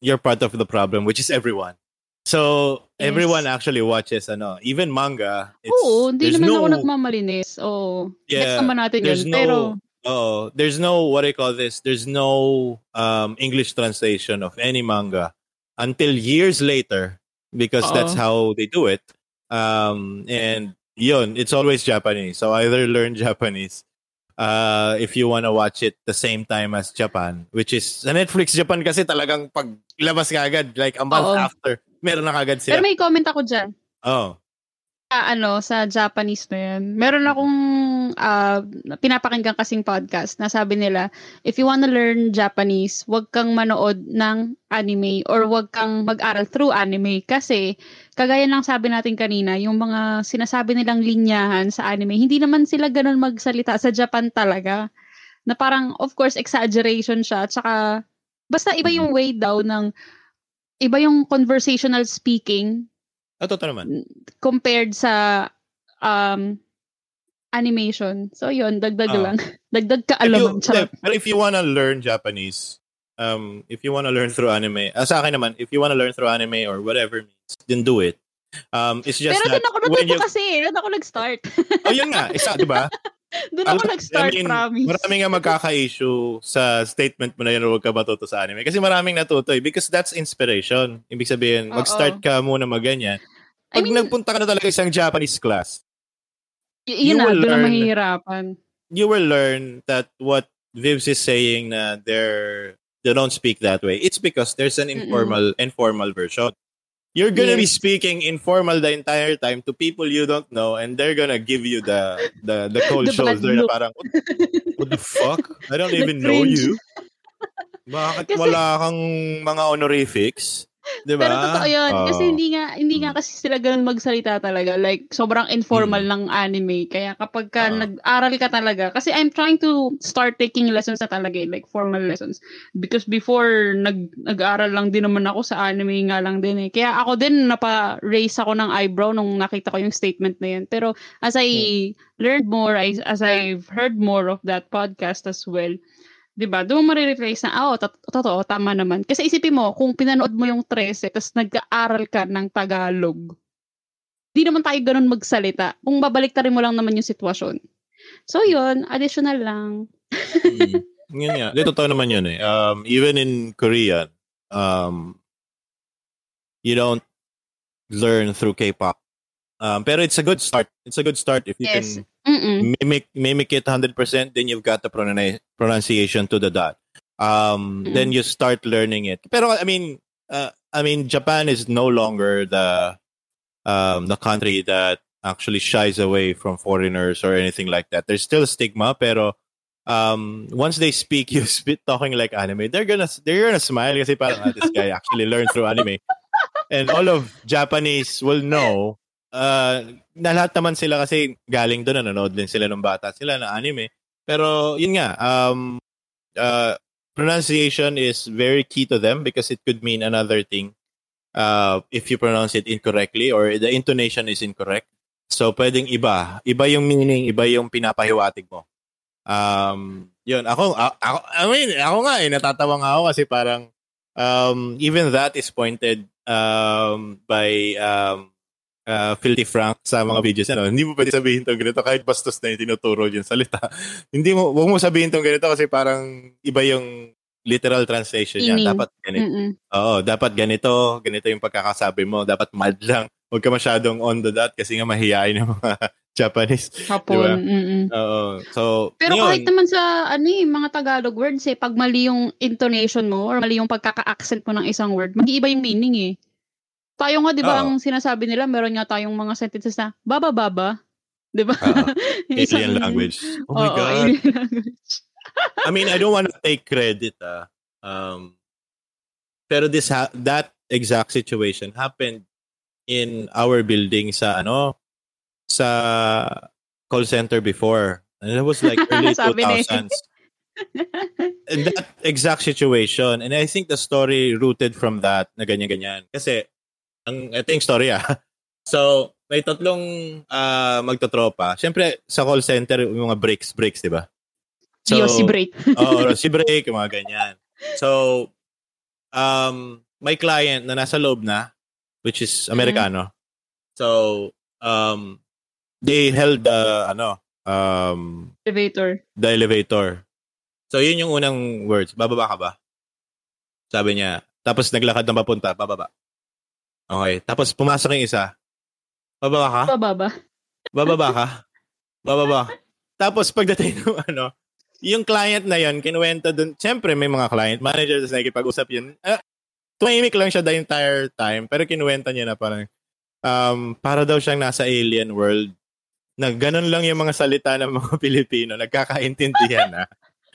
you're part of the problem, which is everyone. So, Yes. everyone actually watches, ano, even manga. It's, Oo, hindi naman no, ako nagmamalinis. Oo. Yeah, Next naman natin there's yun. no, Pero, oh, there's no, what I call this? There's no um, English translation of any manga until years later because that's how they do it. Um, and yun, it's always Japanese. So either learn Japanese uh, if you want to watch it the same time as Japan, which is sa Netflix Japan kasi talagang pag labas ka agad, like a month Oo. after, meron na kagad pero sila. may comment ako dyan. Oh. Ano, sa Japanese na yan. Meron akong ah, pinapakinggan kasing podcast na sabi nila, if you wanna learn Japanese, wag kang manood ng anime or wag kang mag-aral through anime kasi kagaya ng sabi natin kanina, yung mga sinasabi nilang linyahan sa anime, hindi naman sila ganun magsalita sa Japan talaga. Na parang, of course, exaggeration siya. Tsaka, basta iba yung way daw ng, iba yung conversational speaking Ah, totoo naman. compared sa um animation. So yun, dagdag Ah. lang. dagdag ka If you, yeah, pero if you wanna learn Japanese, um, if you wanna learn through anime, ah, sa akin naman, if you wanna learn through anime or whatever means, then do it. Um, it's just Pero that doon ako natuto you, kasi. Doon ako nag-start. oh yun nga, isa, di ba? doon ako Alam- nag-start, I mean, promise. Marami nga magkaka-issue sa statement mo na yun, huwag ka matuto sa anime. Kasi maraming natuto eh, because that's inspiration. Ibig sabihin, Oo. mag-start ka muna mag-ganyan. I Pag mean, nagpunta ka na talaga isang Japanese class, y- you yun na, will doon learn. mahihirapan. you will learn that what Vivs is saying na they're they don't speak that way. It's because there's an Mm-mm. informal informal version. You're gonna be Yes. speaking informal the entire time to people you don't know, and they're gonna give you the the the cold The shoulder na parang what, what the fuck? I don't even know you. Bakit Kasi- wala kang mga honorifics? Di ba? Pero totoo yun. kasi Oo. hindi nga, hindi nga kasi sila ganun magsalita talaga. Like, sobrang informal Mm. ng anime. Kaya kapag ka Oo. nag-aral ka talaga, kasi I'm trying to start taking lessons na talaga, eh, like formal lessons. Because before, nag, nag-aral lang din naman ako sa anime nga lang din eh. Kaya ako din, napa-raise ako ng eyebrow nung nakita ko yung statement na yun. Pero as I learned more, I, as I've heard more of that podcast as well, 'di ba? Doon mo marirealize na, ah, oh, tot- totoo, tama naman. Kasi isipin mo, kung pinanood mo yung 13, tapos nag-aaral ka ng Tagalog, di naman tayo ganun magsalita. Kung babalik rin mo lang naman yung sitwasyon. So, yun, additional lang. Mm. Yun nga. Di, totoo naman yun eh. Um, even in Korean, um, you don't learn through K-pop. Um, pero it's a good start. It's a good start if you Yes. can Mm-mm. mimic mimic it 100%, then you've got the pronunciation to the dot. Um, Mm. then you start learning it. Pero I mean, uh, I mean, Japan is no longer the um, the country that actually shies away from foreigners or anything like that. There's still a stigma, pero um, once they speak you speak talking like anime, they're gonna they're gonna smile kasi parang ah, this guy actually learned through anime. And all of Japanese will know uh, na lahat naman sila kasi galing doon, nanonood din sila ng bata sila na anime. Pero yun nga, um, uh, pronunciation is very key to them because it could mean another thing uh, if you pronounce it incorrectly or the intonation is incorrect. So, pwedeng iba. Iba yung meaning, iba yung pinapahiwatig mo. Um, yun, ako, ako, I mean, ako nga eh, natatawa nga ako kasi parang um, even that is pointed um, by um, uh, Filthy Frank sa mga videos. Ano, hindi mo pwede sabihin tong ganito kahit bastos na yung tinuturo yung salita. hindi mo, huwag mo sabihin tong ganito kasi parang iba yung literal translation niya. Dapat ganito. Mm-mm. Oo, dapat ganito, ganito yung pagkakasabi mo. Dapat mild lang. Huwag ka masyadong on the dot kasi nga mahihain yung mga Japanese. Hapon. Diba? mm-mm. Oo. So, Pero yun. kahit naman sa ano eh, mga Tagalog words eh, pag mali yung intonation mo or mali yung pagkaka-accent mo ng isang word, mag-iiba yung meaning eh. Tayo nga, di ba, ang sinasabi nila, meron nga tayong mga sentences na, baba-baba. Di ba? Isang- alien language. Oh my Oo, God. alien language. I mean, I don't want to take credit. Ah. Um, pero this ha- that exact situation happened in our building sa ano sa call center before. And it was like early Sabi na eh. 2000s. And that exact situation. And I think the story rooted from that na ganyan-ganyan. Kasi, ang, ito yung story ah. So, may tatlong uh, magtotropa. Siyempre, sa call center, yung mga breaks, breaks, di ba? So, si break. Oo, oh, si break, yung mga ganyan. So, um, may client na nasa loob na, which is mm-hmm. Amerikano. Mm-hmm. So, um, they held the, ano, um, elevator. The elevator. So, yun yung unang words. Bababa ka ba? Sabi niya. Tapos naglakad ng papunta, bababa. Okay. Tapos pumasok yung isa. Bababa ka? Bababa. Bababa ka? Bababa. Tapos pagdating ng ano, yung client na yon kinuwento dun, siyempre may mga client manager na nakikipag-usap yun. Uh, tumahimik lang siya the entire time, pero kinuwenta niya na parang, um, para daw siyang nasa alien world na ganun lang yung mga salita ng mga Pilipino, nagkakaintindihan na.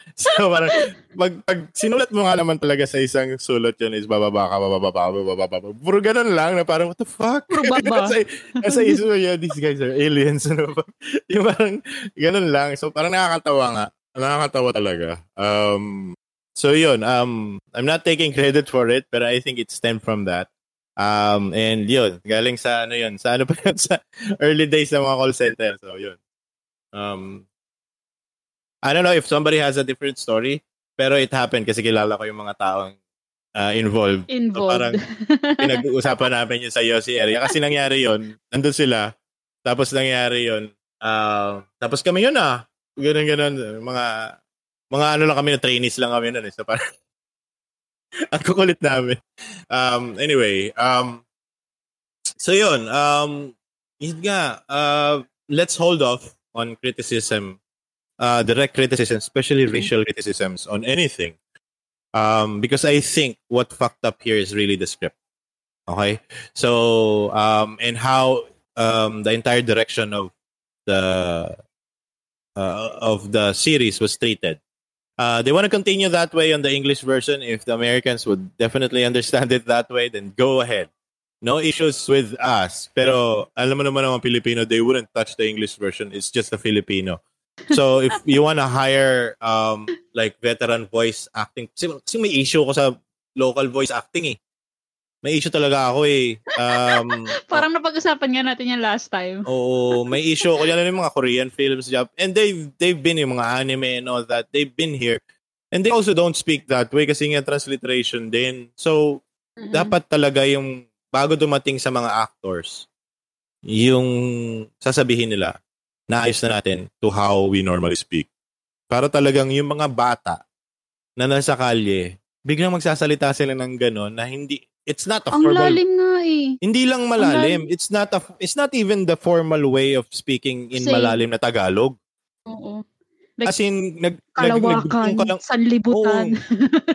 so parang pag, pag sinulat mo nga naman talaga sa isang sulat yun is bababa ka, bababa ka, bababa ka. Puro ganun lang na parang what the fuck? Puro baba. sa, sa iso yeah, these guys are aliens. Ano ba? yung parang ganun lang. So parang nakakatawa nga. Nakakatawa talaga. Um, so yun, um, I'm not taking credit for it, but I think it stemmed from that. Um, and yun, galing sa ano yun, sa ano pa yun, sa early days ng mga call center. So yun. Um, I don't know if somebody has a different story, pero it happened kasi kilala ko yung mga taong uh, involved. Involved. So parang pinag-uusapan namin yun sa Yossi area. Kasi nangyari yun, nandun sila, tapos nangyari yun, uh, tapos kami yun ah, ganun ganun, mga, mga ano lang kami na trainees lang kami nun eh. So parang, ang kukulit namin. Um, anyway, um, so yun, um, yun nga, uh, let's hold off on criticism uh, direct criticism, especially mm-hmm. racial criticisms on anything. Um, because I think what fucked up here is really the script. Okay, so um, and how um, the entire direction of the uh, of the series was treated. Uh, they want to continue that way on the English version. If the Americans would definitely understand it that way, then go ahead. No issues with us. Pero alam mo naman mga Filipino, they wouldn't touch the English version. It's just a Filipino. So if you want to hire um like veteran voice acting, kasi, kasi may issue ko sa local voice acting eh. May issue talaga ako eh. Um, Parang napag-usapan nga natin yan last time. Oo, may issue ako. Yan yung mga Korean films job. And they've, they've been yung mga anime and all that. They've been here. And they also don't speak that way kasi nga transliteration din. So, mm-hmm. dapat talaga yung bago dumating sa mga actors, yung sasabihin nila, naayos na natin to how we normally speak. Para talagang yung mga bata na nasa kalye, biglang magsasalita sila ng gano'n na hindi, it's not a Ang formal... lalim nga eh. Hindi lang malalim. It's not a, it's not even the formal way of speaking in Same. malalim na Tagalog. Oo. Like, As in, nag, kalawakan, nag, ka lang, sanlibutan.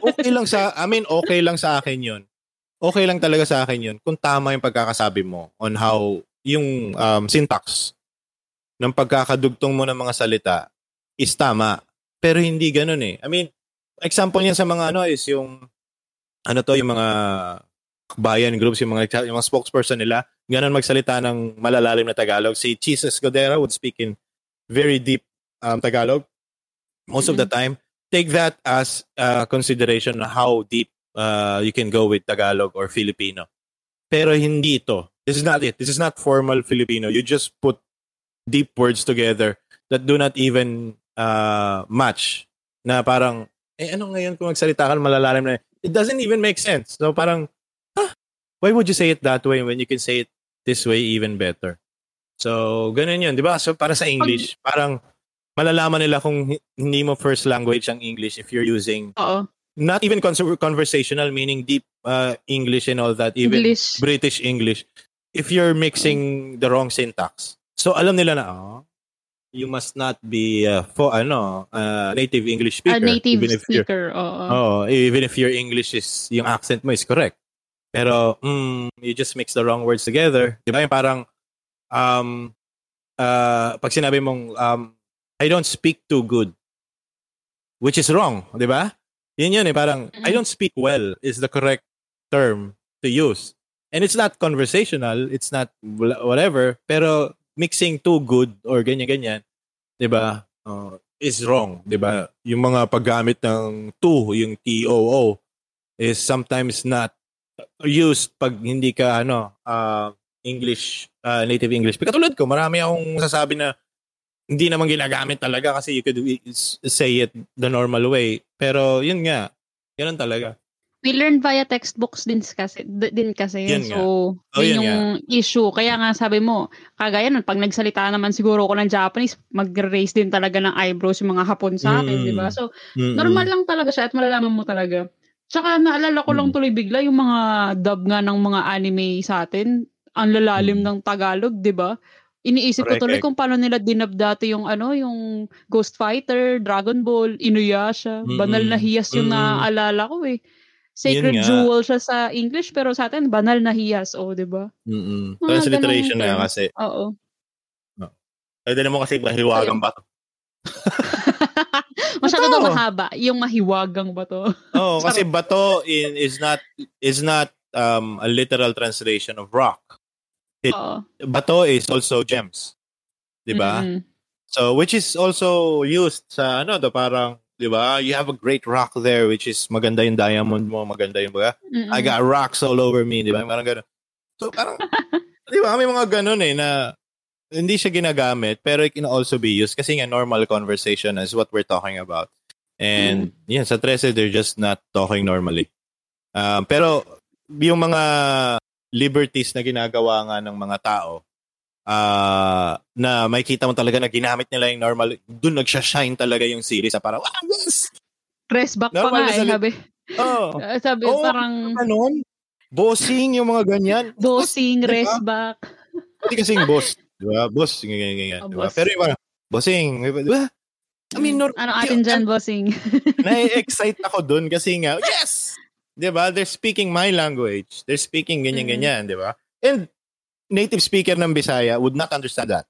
Oh, okay lang sa, I mean, okay lang sa akin yun. Okay lang talaga sa akin yun kung tama yung pagkakasabi mo on how yung um, syntax ng pagkakadugtong mo ng mga salita is tama. Pero hindi ganun eh. I mean, example niyan sa mga ano is yung ano to, yung mga bayan groups, yung mga, yung mga spokesperson nila, ganun magsalita ng malalalim na Tagalog. Si Jesus Godera would speak in very deep um, Tagalog. Most mm-hmm. of the mm-hmm. time, take that as uh, consideration how deep uh, you can go with Tagalog or Filipino. Pero hindi ito. This is not it. This is not formal Filipino. You just put deep words together that do not even uh, match. Na parang, eh ano ngayon kung magsalita ka malalalim na, it doesn't even make sense. So parang, huh, why would you say it that way when you can say it this way even better? So, ganun yun, di ba? So, para sa English, parang malalaman nila kung hindi mo first language ang English if you're using Oo. not even conversational, meaning deep uh, English and all that, even English. British English. If you're mixing the wrong syntax, So alam nila na oh, you must not be uh, for ano uh, native English speaker. A native even speaker, oo. Oh, even if your English is yung accent mo is correct. Pero mm, you just mix the wrong words together. 'Di ba? Yung parang um uh, pag sinabi mong um I don't speak too good which is wrong, 'di ba? Yun yun eh parang I don't speak well is the correct term to use. And it's not conversational, it's not whatever, pero mixing too good or ganyan-ganyan, 'di ba? Uh, is wrong, 'di ba? Yung mga paggamit ng to, yung TOO is sometimes not used pag hindi ka ano, uh, English, uh, native English. Katulad ko, marami akong sasabi na hindi naman ginagamit talaga kasi you could say it the normal way. Pero yun nga, yun talaga. We learned via textbooks din kasi din kasi yun so oh, yun, yun yung nga. issue kaya nga sabi mo kagaya nun pag nagsalita naman siguro ako ng Japanese mag-raise din talaga ng eyebrows yung mga Hapon sa akin mm. di ba so Mm-mm. normal lang talaga siya at malalaman mo talaga Tsaka naalala ko lang mm. tuloy bigla yung mga dub nga ng mga anime sa atin ang lalalim mm. ng Tagalog, 'di ba? Iniisip ko tuloy kung paano nila dinab dati yung ano, yung Ghost Fighter, Dragon Ball, Inuyasha. Mm-mm. Banal na hiyas yung mm-hmm. naaalala ko eh. Sacred Jewel siya sa English pero sa atin banal na hiyas, oh, 'di ba? Mm. Transliteration na kasi. Oo. No. Pwede mo kasi mahiwagang bato. Masyado daw mahaba yung mahiwagang bato. Oo, oh, kasi bato in, is not is not um, a literal translation of rock. It, Oo. bato is also gems. 'Di ba? Mm-hmm. So which is also used sa ano, do parang 'di ba? You have a great rock there which is maganda yung diamond mo, maganda yung ba? Mm-hmm. I got rocks all over me, 'di ba? Parang ganun. So parang 'di ba? May mga ganun eh na hindi siya ginagamit pero it can also be used kasi nga normal conversation is what we're talking about. And mm. yeah, sa 13 they're just not talking normally. Um, pero yung mga liberties na ginagawa nga ng mga tao, uh, na makikita mo talaga na ginamit nila yung normal, doon nagsha-shine talaga yung series na parang, ah, yes! Press back normal pa nga eh, sabi. Oh. sabi oh, parang... Ganun. Bossing yung mga ganyan. Bossing, diba? rest back. Hindi kasing boss. Di ba? Boss. Ganyan, ganyan. Oh, diba? Pero yung parang, bossing. Di ba? I mean, nor- ano atin dyan, bossing? na-excite ako doon kasi nga, yes! 'Di ba? They're speaking my language. They're speaking ganyan-ganyan, mm-hmm. 'di ba? And native speaker ng Bisaya would not understand that.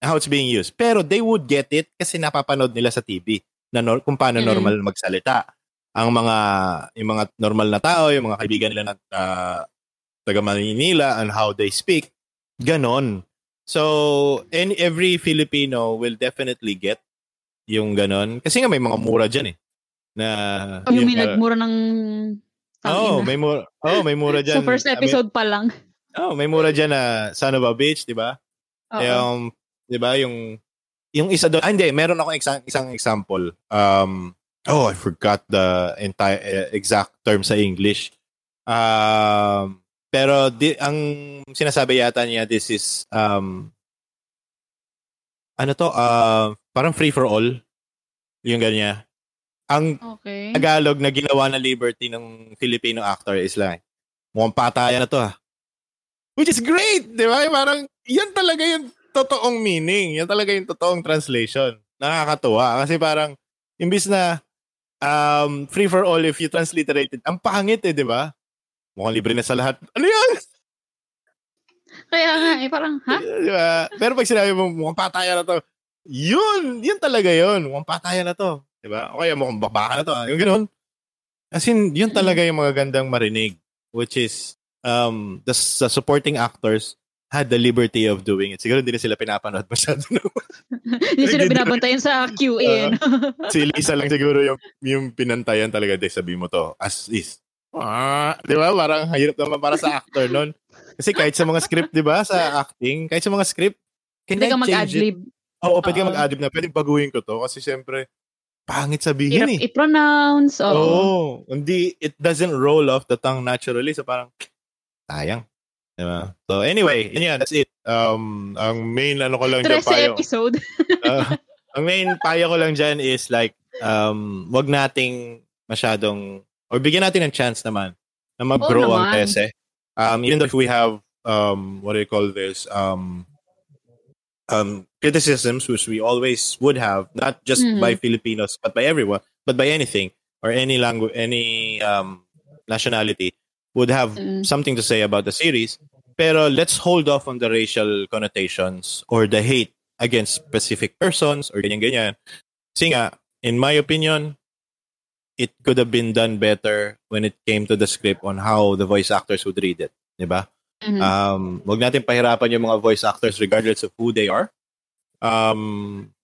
How it's being used. Pero they would get it kasi napapanood nila sa TV na nor- kung paano mm-hmm. normal magsalita. Ang mga yung mga normal na tao, yung mga kaibigan nila na uh, taga Manila and how they speak, ganon. So, and every Filipino will definitely get yung ganon. Kasi nga may mga mura dyan eh. Na, oh, yung, may nagmura ng Oh, may mura. Oh, may mura diyan. Sa first episode pa lang. Oh, may mura diyan na Son of a Bitch, 'di ba? Yung 'di ba, yung yung isa doon, ah, hindi, meron ako isang isang example. Um oh, I forgot the entire uh, exact term sa English. Um pero di, ang sinasabi yata niya this is um ano to, uh, parang free for all. Yung ganyan. Ang okay. Tagalog na ginawa na liberty ng Filipino actor is like, mukhang patayan na to ah. Which is great, di ba? Parang, yan talaga yung totoong meaning. Yan talaga yung totoong translation. Nakakatuwa. Kasi parang, imbis na um, free for all if you transliterate it, ang pangit eh, di ba? Mukhang libre na sa lahat. Ano yan? Kaya nga eh, parang, ha? Di ba? Pero pag sinabi mo, mukhang patayan na to, yun, yun talaga yun. Mukhang patayan na to. Diba? O kaya mukhang baka na to. Ah. Yung ganoon. As in, yun talaga yung mga gandang marinig. Which is, um, the, the supporting actors had the liberty of doing it. Siguro hindi na sila pinapanood masyado. No? hindi sila binabantayan sa QA. Uh, si Lisa lang siguro yung, yung pinantayan talaga. De, sabi mo to, as is. Ah, di ba? Parang hirap naman para sa actor nun. Kasi kahit sa mga script, di ba? Sa acting, kahit sa mga script, can Pwede ka mag-adlib. Oo, pwede ka mag-adlib na. Pwede baguhin ko to. Kasi syempre, pangit sabihin Hirap eh. i-pronounce. Oo. Oh, hindi, it doesn't roll off the tongue naturally. So parang, sayang. Diba? So anyway, yun that's it. Um, ang main ano ko lang dyan payo. episode. uh, ang main payo ko lang dyan is like, um, wag nating masyadong, or bigyan natin ng chance naman na mag-grow oh, ang tese. Um, even though we have, um, what do you call this, um, um, criticisms, which we always would have, not just mm-hmm. by Filipinos, but by everyone, but by anything or any language, any um, nationality, would have mm-hmm. something to say about the series. Pero let's hold off on the racial connotations or the hate against specific persons or ganyan-ganyan. Kasi nga, in my opinion, it could have been done better when it came to the script on how the voice actors would read it. Diba? Mm-hmm. Um, wag natin pahirapan yung mga voice actors regardless of who they are. Um,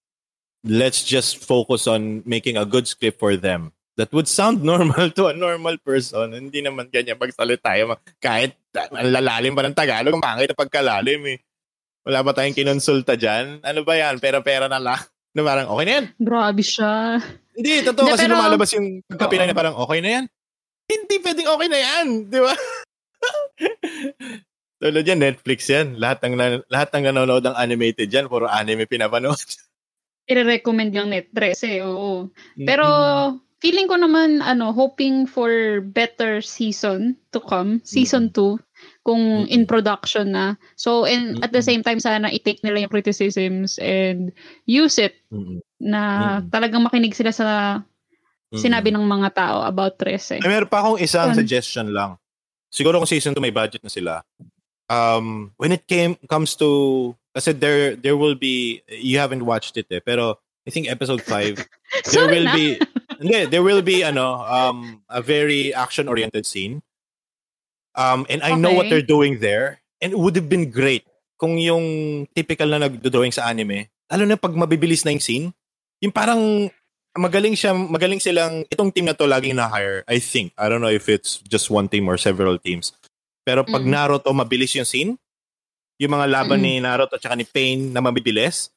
let's just focus on making a good script for them that would sound normal to a normal person. Hindi naman ganyan pagsalita. Kahit ang lalalim pa ng Tagalog, pangit na pagkalalim eh. Wala ba tayong kinonsulta dyan? Ano ba yan? Pera-pera na lang. Na parang, okay na yan. Grabe siya. Hindi, totoo. kasi pero, lumalabas yung pagkapinay na parang, okay na yan. Hindi pwedeng okay na yan. Di ba? Tulad yan, Netflix yan. Lahat ng, lahat ng nanonood ng animated yan, puro anime pinapanood. I-recommend yung Net13 eh, oo. Pero, mm-hmm feeling ko naman ano hoping for better season to come season 2 kung in production na so and at the same time sana i-take nila yung criticisms and use it na talagang makinig sila sa sinabi ng mga tao about Trece. Ay, meron pa akong isang Yun. suggestion lang. Siguro kung season 2 may budget na sila. Um when it came comes to kasi there there will be you haven't watched it eh pero I think episode 5 there will na. be Hindi, there will be ano um a very action oriented scene. Um and I okay. know what they're doing there and it would have been great kung yung typical na nagdo-drawing sa anime, lalo na pag mabibilis na yung scene, yung parang magaling siya, magaling silang itong team na to laging na-hire, I think. I don't know if it's just one team or several teams. Pero pag mm. Naruto mabilis yung scene, yung mga laban mm. ni Naruto at ni Pain na mabibilis,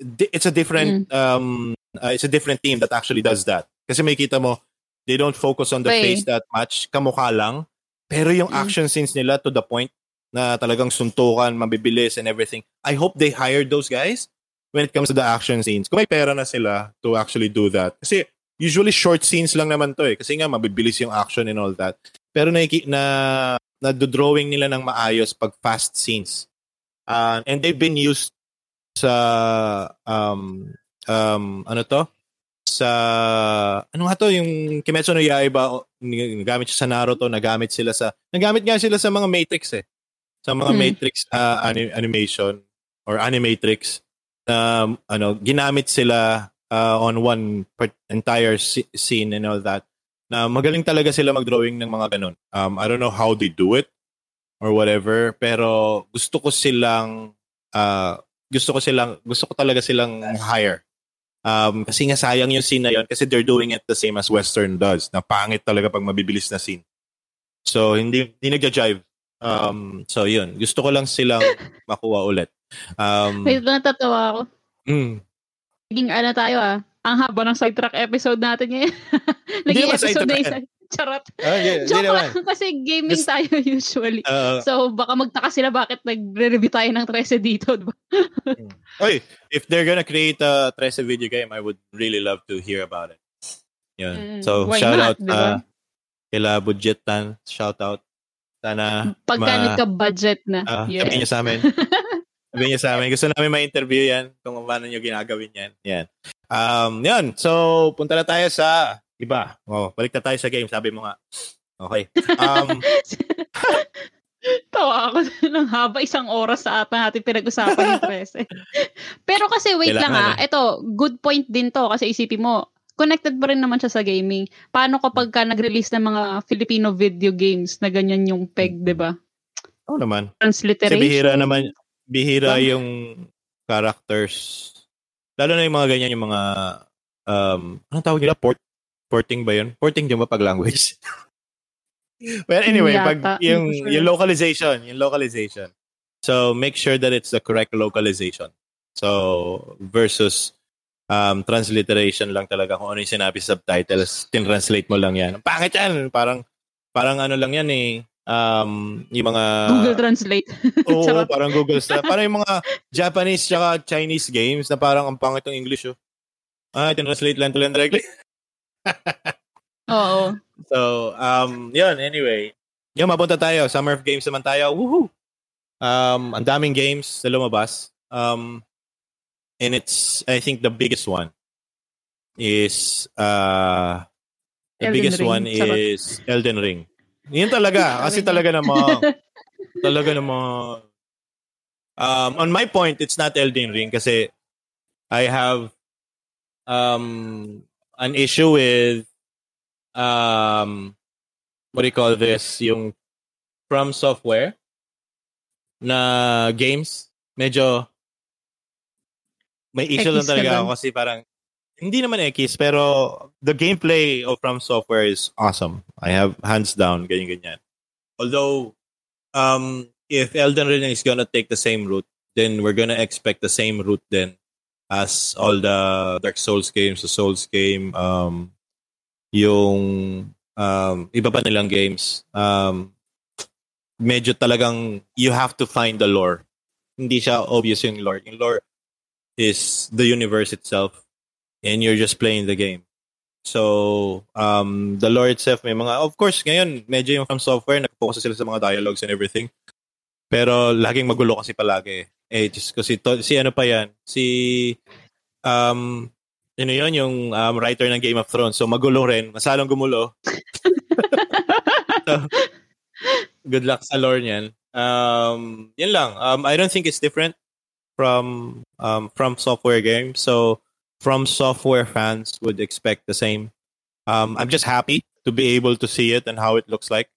it's a different mm. um uh, it's a different team that actually does that. Kasi may kita mo, they don't focus on the Wait. face that much. Kamukha lang. Pero yung mm. action scenes nila to the point na talagang suntukan, mabibilis and everything. I hope they hired those guys when it comes to the action scenes. Kung may pera na sila to actually do that. Kasi usually short scenes lang naman to eh. Kasi nga mabibilis yung action and all that. Pero na, na, na drawing nila ng maayos pag fast scenes. Uh, and they've been used sa um um ano to sa ano nga to yung Kimetsu no Yaiba nagamit siya sa Naruto nagamit sila sa nagamit nga sila sa mga Matrix eh. Sa mga hmm. Matrix uh, anim- animation or animatrix um, ano ginamit sila uh, on one part, entire c- scene and all that. Na magaling talaga sila mag-drawing ng mga ganun. Um, I don't know how they do it or whatever pero gusto ko silang uh, gusto ko silang gusto ko talaga silang hire Um, kasi nga sayang yung scene na yun kasi they're doing it the same as Western does. Na pangit talaga pag mabibilis na scene. So, hindi, hindi nagja-jive. Um, so, yun. Gusto ko lang silang makuha ulit. Um, Wait, natatawa ako. Mm. Naging ano tayo ah. Ang haba ng sidetrack episode natin ngayon. Naging episode na isa. Charot. Oh, yeah, Joke lang kasi gaming Just, tayo usually. Uh, so baka magtaka sila bakit nagre-review tayo ng 13 dito. Diba? Oy, if they're gonna create a 13 video game, I would really love to hear about it. Yun. Mm, so shout not, out diba? uh, kila Budgetan. Shout out. Sana Pagka ma- nagka-budget na. Uh, yes. Sabihin niyo sa amin. sabihin niyo sa amin. Gusto namin ma-interview yan kung paano niyo ginagawin yan. Yan. Um, yun. So, punta na tayo sa Iba. Oh, balik na tayo sa game. Sabi mo nga. Okay. Um, Tawa ako ng haba isang oras sa ata natin pinag-usapan yung prese. Pero kasi wait Kailangan lang ha, ah. ito, good point din to kasi isipin mo, connected pa rin naman siya sa gaming. Paano kapag ka nag-release ng mga Filipino video games na ganyan yung peg, di ba? Oo oh, naman. Transliteration. Kasi bihira naman, bihira um, yung characters. Lalo na yung mga ganyan, yung mga, um, anong tawag nila? Port Porting ba yun? Porting din ba pag language? well, anyway, Yata. pag yung, sure. yung localization, yung localization. So, make sure that it's the correct localization. So, versus um, transliteration lang talaga kung ano yung sinabi sa subtitles, tin-translate mo lang yan. Pangit yan! Parang, parang ano lang yan eh. Um, yung mga... Google Translate. oo, parang Google Translate. parang yung mga Japanese tsaka Chinese games na parang ang pangit ng English. Oh. Ah, tin-translate lang to lang directly. Oo. So, um, yun, anyway. Yung mapunta tayo. Summer of Games naman tayo. Woohoo! Um, ang daming games na lumabas. Um, and it's, I think the biggest one is, uh, the Elden biggest Ring. one is Elden Ring. Yun talaga. kasi talaga namang, talaga namang, um, on my point, it's not Elden Ring kasi I have um, an issue with um what do you call this yung from software na games medyo may issue lang talaga ako kasi parang hindi naman X pero the gameplay of From Software is awesome. I have hands down, ganyan ganyan. Although, um, if Elden Ring is gonna take the same route, then we're gonna expect the same route then as all the Dark Souls games, the Souls game, um, yung um, iba pa nilang games. Um, medyo talagang you have to find the lore. Hindi siya obvious yung lore. Yung lore is the universe itself and you're just playing the game. So, um, the lore itself may mga, of course, ngayon, medyo yung from software, nag-focus sila sa mga dialogues and everything. Pero laging magulo kasi palagi. Eh, just kasi to, si ano pa yan, si, um, ano yun, yung um, writer ng Game of Thrones. So, magulo rin. Masalong gumulo. so, good luck sa lore niyan. Um, yun lang. Um, I don't think it's different from um, from software games. So, from software fans would expect the same. Um, I'm just happy to be able to see it and how it looks like.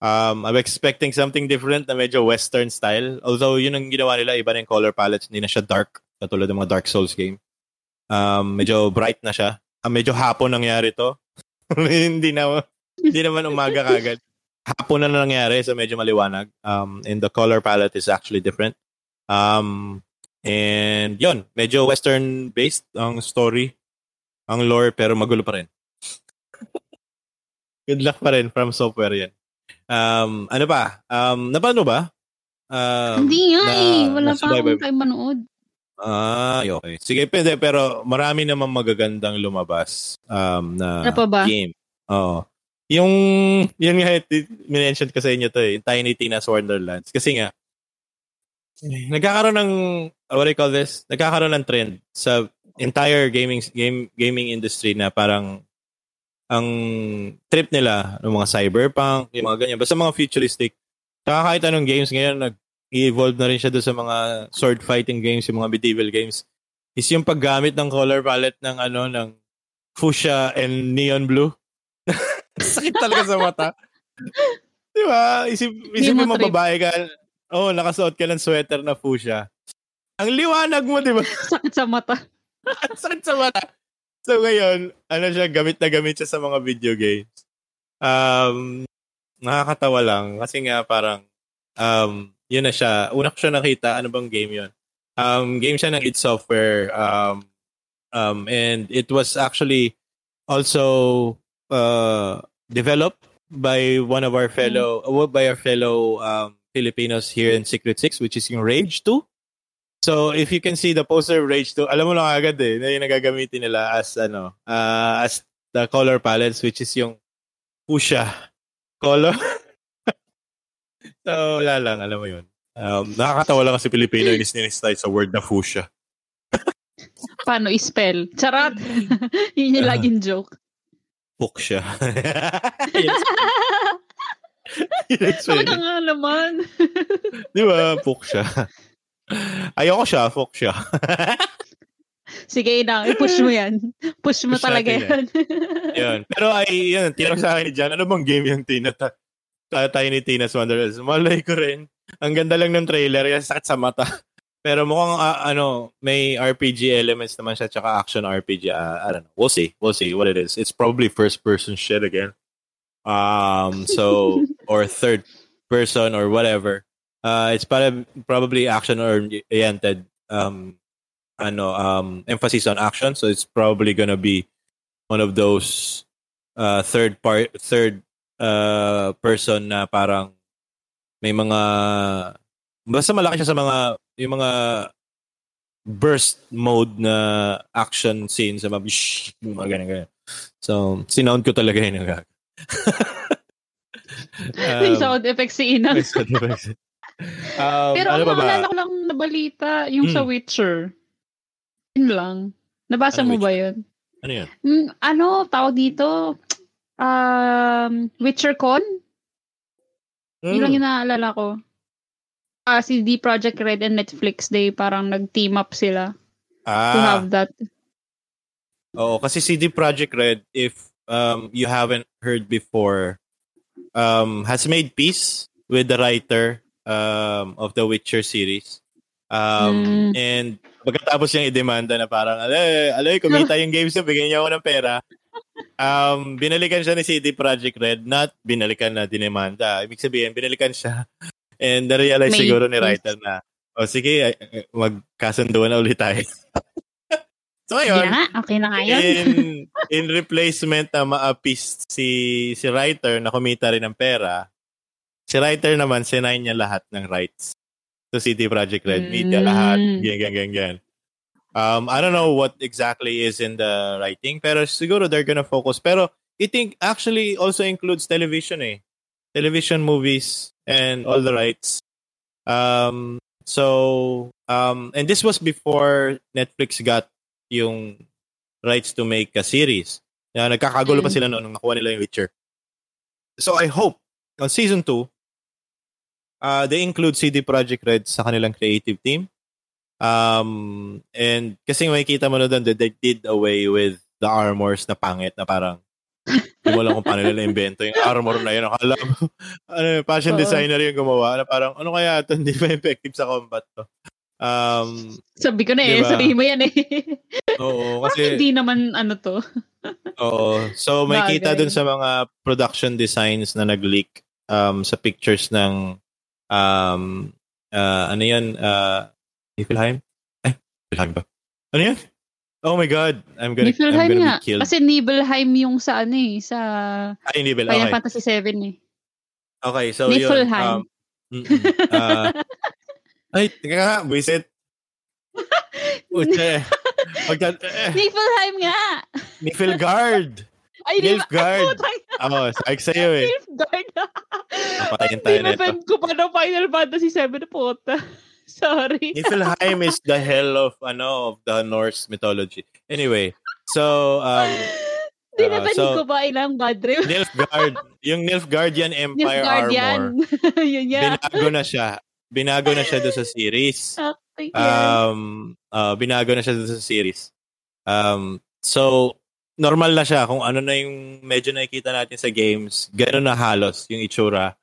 Um, I'm expecting something different na medyo western style. Although yun ang ginawa nila, iba na yung color palettes, hindi na siya dark, katulad ng mga Dark Souls game. Um, medyo bright na siya. Um, medyo hapon nangyari to. hindi na hindi naman umaga kagad. Hapon na nangyari, so medyo maliwanag. Um, and the color palette is actually different. Um, And yon, medyo western based ang story, ang lore pero magulo pa rin. Good luck pa rin from software yan. Um, ano ba? Um, napano ba? Um, Hindi nga na, eh. Wala pa akong kayo manood. Ah, okay. Sige, pwede. Pero marami naman magagandang lumabas um, na ano ba? game. Oo. Yung, yun nga, minention ko sa inyo to eh, Tiny Tina's Wonderlands. Kasi nga, nagkakaroon ng what do you call this? Nagkakaroon ng trend sa entire gaming game gaming industry na parang ang trip nila ng mga cyberpunk, yung mga ganyan, basta mga futuristic. Saka kahit anong games ngayon, nag-evolve na rin siya doon sa mga sword fighting games, yung mga medieval games. Is yung paggamit ng color palette ng ano, ng fuchsia and neon blue. Sakit talaga sa mata. Di ba? Isip, isip mo mababae ka, Oo, oh, nakasuot ka ng sweater na fuchsia. Ang liwanag mo, di ba? Sakit sa mata. Sakit sa mata. So ngayon, ano siya, gamit na gamit siya sa mga video games. Um, nakakatawa lang kasi nga parang um, yun na siya. Una ko siya nakita, ano bang game yun? Um, game siya ng id Software. Um, um, and it was actually also uh, developed by one of our fellow, mm. by our fellow um, Filipinos here in Secret Six, which is yung Rage 2. So, if you can see the poster Rage 2, alam mo lang agad eh, na yung nagagamitin nila as, ano, uh, as the color palettes, which is yung fuchsia color. so, wala lang, alam mo yun. Um, nakakatawa lang kasi Pilipino yung tayo sa word na fuchsia. Paano i-spell? Charot! yun yung laging joke. Fuchsia. Talaga nga naman. Di ba? Siya. Ayoko siya, fok siya. Sige na, i-push mo yan. Push mo push talaga yan. yun. Pero ay, yun, tinanong sa akin dyan, ano bang game yung Tina? Tayo ni Tina's Wonderlands. Malay ko rin. Ang ganda lang ng trailer, yan sakit sa mata. Pero mukhang uh, ano, may RPG elements naman siya tsaka action RPG. Uh, I don't know. We'll see. We'll see what it is. It's probably first person shit again. Um, so or third person or whatever. Uh, it's probably probably action oriented. Um, ano, um, emphasis on action. So it's probably gonna be one of those uh, third part, third uh, person na parang may mga basta malaki siya sa mga yung mga burst mode na action scenes sa mga, mga ganyan, ganyan. So, sinound ko talaga yun um, may sound effects si Ina. sound effects. Um, Pero ano ang naalala ko lang na balita, yung hmm. sa Witcher. Yun lang. Nabasa ano mo Witcher? ba yun? Ano yun? Mm, ano, tawag dito? Um, WitcherCon? Mm. Yun lang hmm. yung naalala ko. Uh, si D Project Red and Netflix, they parang nag-team up sila ah. to have that. Oo, kasi CD Project Red, if um, you haven't heard before, um, has made peace with the writer um, of the Witcher series. Um, mm. And pagkatapos niyang i-demanda na parang, alay, alay, kumita yung games niya, bigyan niya ako ng pera. um, binalikan siya ni CD Project Red, not binalikan na dinemanda. Ibig sabihin, binalikan siya. And na-realize May, siguro ni writer na, o oh, sige, magkasunduan na ulit tayo. so ayun. Yeah, okay na yun. in, in replacement na ma-appease si, si writer na kumita rin ng pera, si writer naman, sinay niya lahat ng rights. So CD Project Red, media, mm. lahat, gang, gang, gang, gang. Um, I don't know what exactly is in the writing, pero siguro they're gonna focus. Pero I think actually also includes television eh. Television movies and all the rights. Um, so, um, and this was before Netflix got yung rights to make a series. Na nagkakagulo pa mm. sila noon nung nakuha nila yung Witcher. So I hope on season 2, uh, they include CD Projekt Red sa kanilang creative team Um, and kasi makikita mo na doon that they did away with the armors na pangit na parang hindi mo lang kung paano nila invento yung armor na yun. Akala mo, ano, fashion designer yung gumawa na parang, ano kaya ito, hindi ba effective sa combat to? Um, Sabi ko na eh, diba? sabihin mo yan eh. Oo, kasi... hindi naman ano to. oo. So, may kita dun sa mga production designs na nag-leak um, sa pictures ng um, uh, ano yan, uh, Niflheim? Eh, Niflheim ba? Ano yan? Oh my God. I'm gonna, Niflheim I'm gonna nga. be killed. Kasi Nibelheim yung sa ano eh, sa Ay, Nibel. Final okay. Fantasy 7 eh. Okay, so Niflheim. yun. Um, uh, ay, tingnan nga, visit. Uche. Magka, eh. Niflheim nga. Niflgard. Ay, Nilfgaard. Oo, oh, sabi sa'yo eh. Nilfgaard. Napatayin tayo nito. Pinapend ko pa ng Final Fantasy 7 na puta. Sorry. Niflheim is the hell of ano of the Norse mythology. Anyway, so um uh, so, ko ba ilang bad trip? Nilfgaard. Yung Nilfgaardian Empire Nilfgaardian. Armor. Yun yeah. Binago na siya. Binago na siya doon sa series. Okay, um, uh, binago na siya doon sa series. Um, so, normal na siya kung ano na yung medyo nakikita natin sa games. Gano'n na halos yung itsura.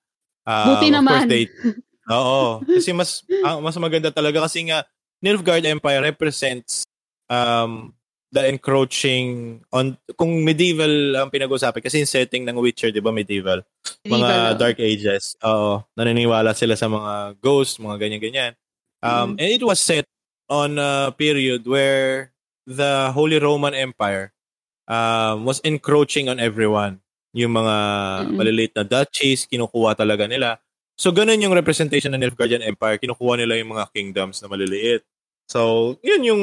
Um, Buti naman. Course, they, Oo. Kasi mas uh, mas maganda talaga kasi nga Nilfgaard Empire represents um the encroaching on kung medieval ang pinag-usapan kasi yung setting ng Witcher 'di ba medieval, medieval mga no? dark ages oo naniniwala sila sa mga ghosts mga ganyan ganyan um mm-hmm. and it was set on a period where the Holy Roman Empire um was encroaching on everyone yung mga mm-hmm. maliliit na duchies kinukuha talaga nila So, ganun yung representation ng Nilfgaardian Empire. Kinukuha nila yung mga kingdoms na maliliit. So, yun yung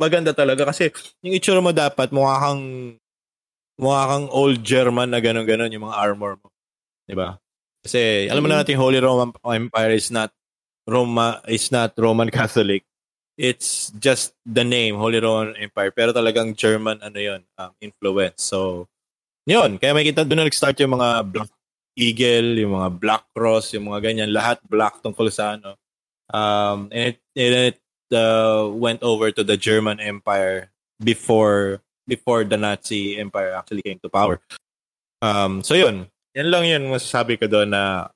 maganda talaga kasi yung itsura mo dapat mukha kang mukha kang old German na ganun-ganun yung mga armor mo. 'Di ba? Kasi alam mo na natin Holy Roman Empire is not Roma is not Roman Catholic. It's just the name Holy Roman Empire pero talagang German ano 'yon, um, influence. So, 'yun, kaya makita doon na nag-start yung mga black eagle, yung mga black cross, yung mga ganyan, lahat black tungkol sa ano. Um, and it, and it uh, went over to the German Empire before before the Nazi Empire actually came to power. Um, so yun, yan lang yun masasabi ko doon na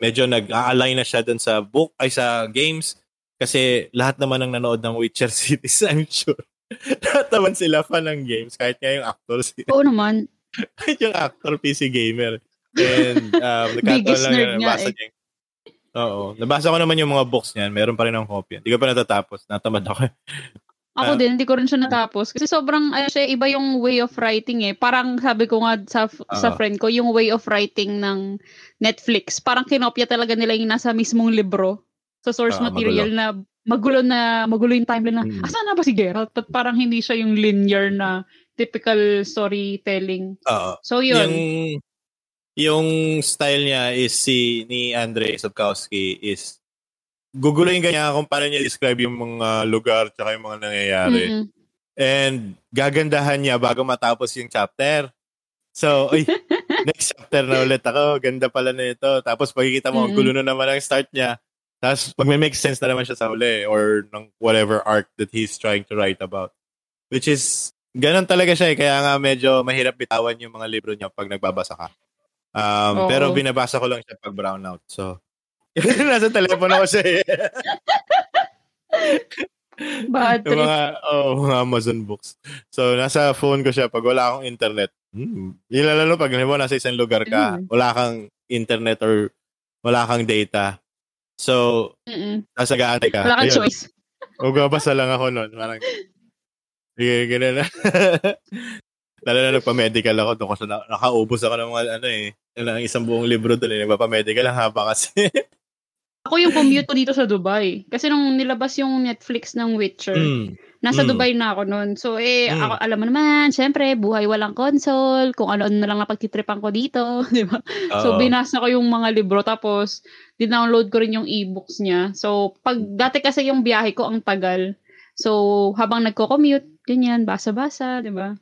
medyo nag-align na siya doon sa book ay sa games kasi lahat naman ng nanood ng Witcher series, I'm sure. lahat naman sila fan ng games kahit nga yung actors. Oo naman. kahit yung actor PC gamer. And um, Biggest lang nga nabasa eh. Niya. Oo. Nabasa ko naman yung mga books niyan. Meron pa rin ang copy. Hindi ko pa natatapos. Natamad ako. Ako uh, din, hindi ko rin siya natapos. Kasi sobrang, ano siya, iba yung way of writing eh. Parang sabi ko nga sa, uh, sa friend ko, yung way of writing ng Netflix. Parang kinopya talaga nila yung nasa mismong libro. Sa source uh, material magulo. na magulo na magulo yung timeline na hmm. asan na ba si Geralt? At parang hindi siya yung linear na typical storytelling. Uh, so yun. Yung yung style niya is si ni Andre Sapkowski is guguluhin kanya kung paano niya describe yung mga lugar tsaka yung mga nangyayari. Mm-hmm. And gagandahan niya bago matapos yung chapter. So, uy, next chapter na ulit ako. Ganda pala na ito. Tapos pagkikita mo, mm-hmm. gulo na naman ang start niya. Tapos may make sense na naman siya sa uli or ng whatever arc that he's trying to write about. Which is, ganun talaga siya eh. Kaya nga medyo mahirap bitawan yung mga libro niya pag nagbabasa ka. Um, pero binabasa ko lang siya pag brownout. So, nasa telepono ko siya eh. Bad mga, oh, mga Amazon books. So, nasa phone ko siya pag wala akong internet. Hmm. Yung lalo pag mo nasa isang lugar ka, mm. wala kang internet or wala kang data. So, Mm-mm. nasa gaante ka. Wala kang choice. Magbabasa lang ako noon. Parang, sige, ganun na. Lalo na nagpa-medical ako doon kasi na, nakaubos ako ng mga ano eh, ng isang buong libro doon eh. Nagpa-medical lang haba kasi. ako yung commute ko dito sa Dubai. Kasi nung nilabas yung Netflix ng Witcher, mm. Nasa mm. Dubai na ako noon. So eh, mm. ako, alam mo naman, syempre, buhay walang console, kung ano-ano na lang napagtitripan ko dito, di ba? So binasa ko yung mga libro, tapos dinownload ko rin yung e-books niya. So pag dati kasi yung biyahe ko ang tagal, So, habang nagko-commute, ganyan, basa-basa, di ba?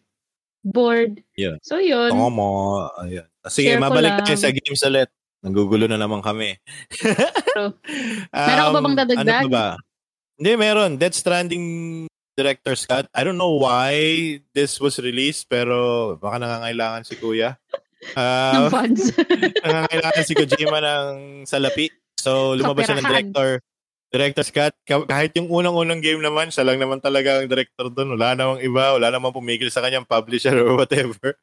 bored. Yeah. So, yun. Tomo. Ayun. Sige, Share mabalik tayo sa games ulit. Nagugulo na naman kami. um, meron ka ba bang dadagdag? Ano ba? Hindi, meron. Death Stranding Director's Cut. I don't know why this was released, pero baka nangangailangan si Kuya. Uh, ng funds. nangangailangan si Kojima ng salapi. So, lumabas siya ng director Director Scott, kahit yung unang-unang game naman, siya lang naman talaga ang director doon. Wala namang iba, wala namang pumigil sa kanyang publisher or whatever.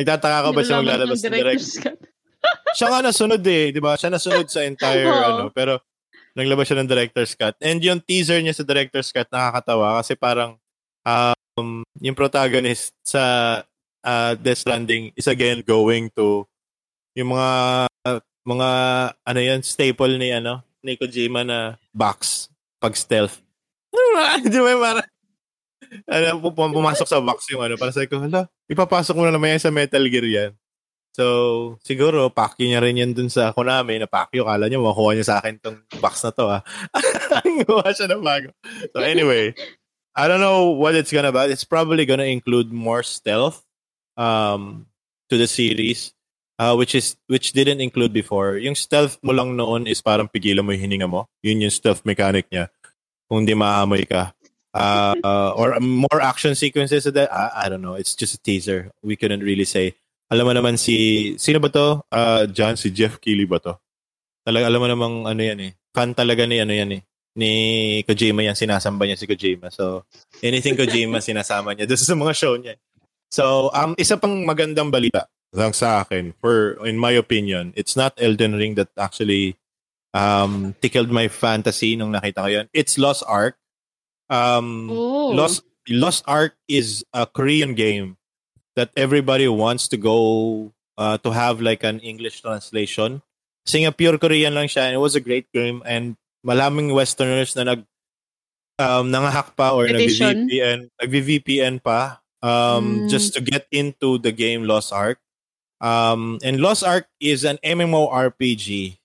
Nagtataka ka ba siya maglalabas ng director Scott? siya nga nasunod eh, di ba? Siya nasunod sa entire oh. ano, pero naglabas siya ng director Scott. And yung teaser niya sa director Scott nakakatawa kasi parang um, yung protagonist sa uh, Death Stranding is again going to yung mga uh, mga ano yan staple ni ano ni Kojima na box pag stealth. Di ba parang ano, pumasok sa box yung ano, para sa ko, hala, ipapasok mo na naman yan sa Metal Gear yan. So, siguro, pakyo niya rin yan dun sa Konami, na pakyo, kala niya, makuha niya sa akin tong box na to, ha. Gawa siya ng bago. So, anyway, I don't know what it's gonna be. It's probably gonna include more stealth um, to the series uh, which is which didn't include before. Yung stealth mo lang noon is parang pigilan mo yung hininga mo. Yun yung stealth mechanic niya. Kung di maamoy ka. Uh, uh, or more action sequences of that. I, I don't know. It's just a teaser. We couldn't really say. Alam mo naman si, sino ba to? Uh, John, si Jeff Keighley ba to? Talaga, alam mo namang ano yan eh. Fan talaga ni ano yan eh. Ni Kojima yan, sinasamba niya si Kojima. So, anything Kojima, sinasama niya. Doon sa mga show niya. So, um, isa pang magandang balita lang sa akin, for in my opinion, it's not Elden Ring that actually um, tickled my fantasy nung nakita ko yun. It's Lost Ark. Um, Ooh. Lost Lost Ark is a Korean game that everybody wants to go uh, to have like an English translation. Kasi nga pure Korean lang siya and it was a great game and malaming Westerners na nag um, nangahack pa or nag-VPN, nag-VPN pa um, mm. just to get into the game Lost Ark. Um, and Lost Ark is an MMORPG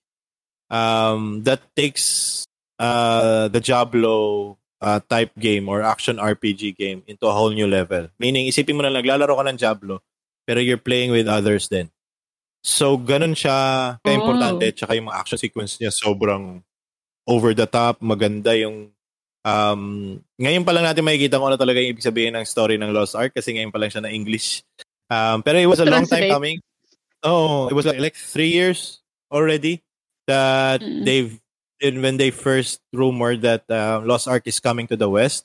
um, that takes uh, the Diablo uh, type game or action RPG game into a whole new level. Meaning, isipin mo na naglalaro ka ng Diablo, pero you're playing with others then. So, ganun siya ka-importante. Oh. Tsaka yung mga action sequence niya sobrang over the top, maganda yung um, ngayon pa lang natin makikita kung ano talaga yung ibig sabihin ng story ng Lost Ark kasi ngayon pa lang siya na English. Um, pero it was a long time coming. Oh, it was like, like three years already that mm-hmm. they've and when they first rumored that uh, Lost Ark is coming to the West.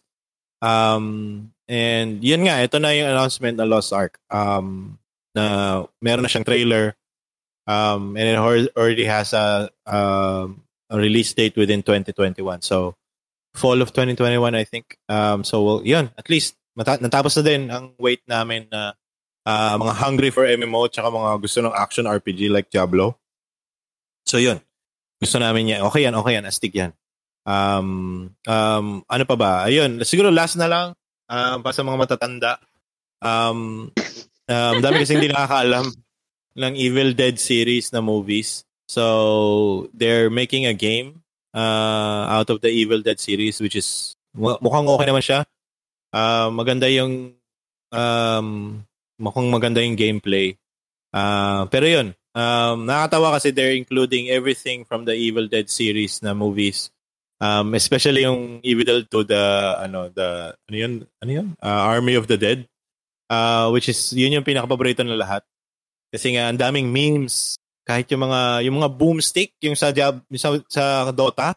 Um, and yun nga, ito na yung announcement ng Lost Ark. Um, na meron na siyang trailer. Um, and it already has a, um, a release date within 2021. So, fall of 2021, I think. Um, so, well, yun, at least, mata- natapos na din ang wait namin na uh, mga hungry for MMO tsaka mga gusto ng action RPG like Diablo. So yun. Gusto namin yan. Okay yan, okay yan. Astig yan. Um, um, ano pa ba? Ayun. Siguro last na lang um, para sa mga matatanda. Um, um, dami kasi hindi nakakaalam ng Evil Dead series na movies. So, they're making a game uh, out of the Evil Dead series which is mukhang okay naman siya. Uh, maganda yung um, mukhang maganda yung gameplay. Uh, pero yun, um, nakakatawa kasi they're including everything from the Evil Dead series na movies. Um, especially yung Evil Dead to the, ano, the, ano yun, ano yun? Uh, Army of the Dead. Uh, which is, yun yung pinaka-paborito na lahat. Kasi nga, ang daming memes. Kahit yung mga, yung mga boomstick, yung sa, jab, sa, sa Dota,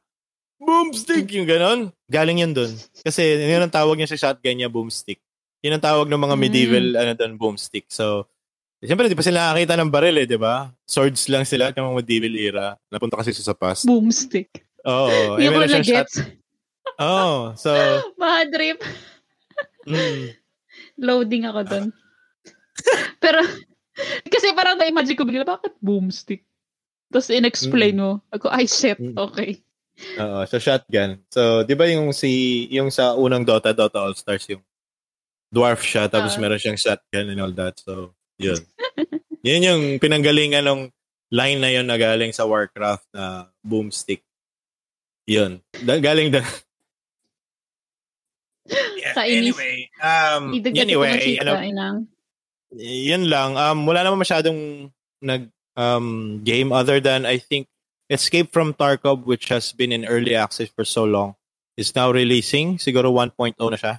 boomstick, yung ganon. Galing yan dun. Kasi yun ang tawag niya sa shotgun niya, boomstick. Yun ang tawag ng mga medieval ano doon boomstick. So Siyempre, di pa sila nakakita ng baril eh, di ba? Swords lang sila ng mga medieval era. Napunta kasi sa past. Boomstick. Oo. Hindi ko na gets. Oo. Oh, so... Mahadrip. Mm. Loading ako doon. Pero, kasi parang na-imagine ko bigla, bakit boomstick? Tapos in-explain mo. Ako, ay shit, mm. okay. Oo, so shotgun. So, di ba yung si, yung sa unang Dota, Dota All-Stars, yung dwarf siya, tapos uh, meron siyang shotgun and all that. So, yun. Yun yung pinanggalingan ng line na yun na galing sa Warcraft na boomstick. Yun. Da- galing da- yeah, anyway, um, anyway, ano, yun lang. Um, wala naman masyadong nag um, game other than I think Escape from Tarkov which has been in early access for so long is now releasing. Siguro 1.0 na siya.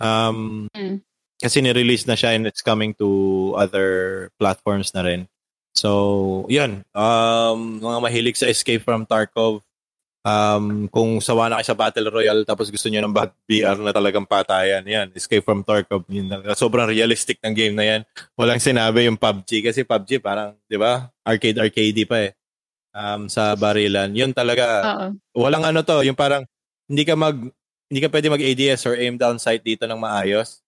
Um, mm. Kasi ni-release na siya and it's coming to other platforms na rin. So, yun. Um, mga mahilig sa Escape from Tarkov, um, kung sawa na kayo sa Battle Royale tapos gusto niyo ng VR na talagang patayan, yan. Escape from Tarkov. Yun, sobrang realistic ng game na yan. Walang sinabi yung PUBG kasi PUBG parang, di ba? Arcade-arcade pa eh. Um, sa barilan. Yun talaga. Uh-oh. Walang ano to, yung parang hindi ka mag hindi ka pwede mag-ADS or aim down sight dito ng maayos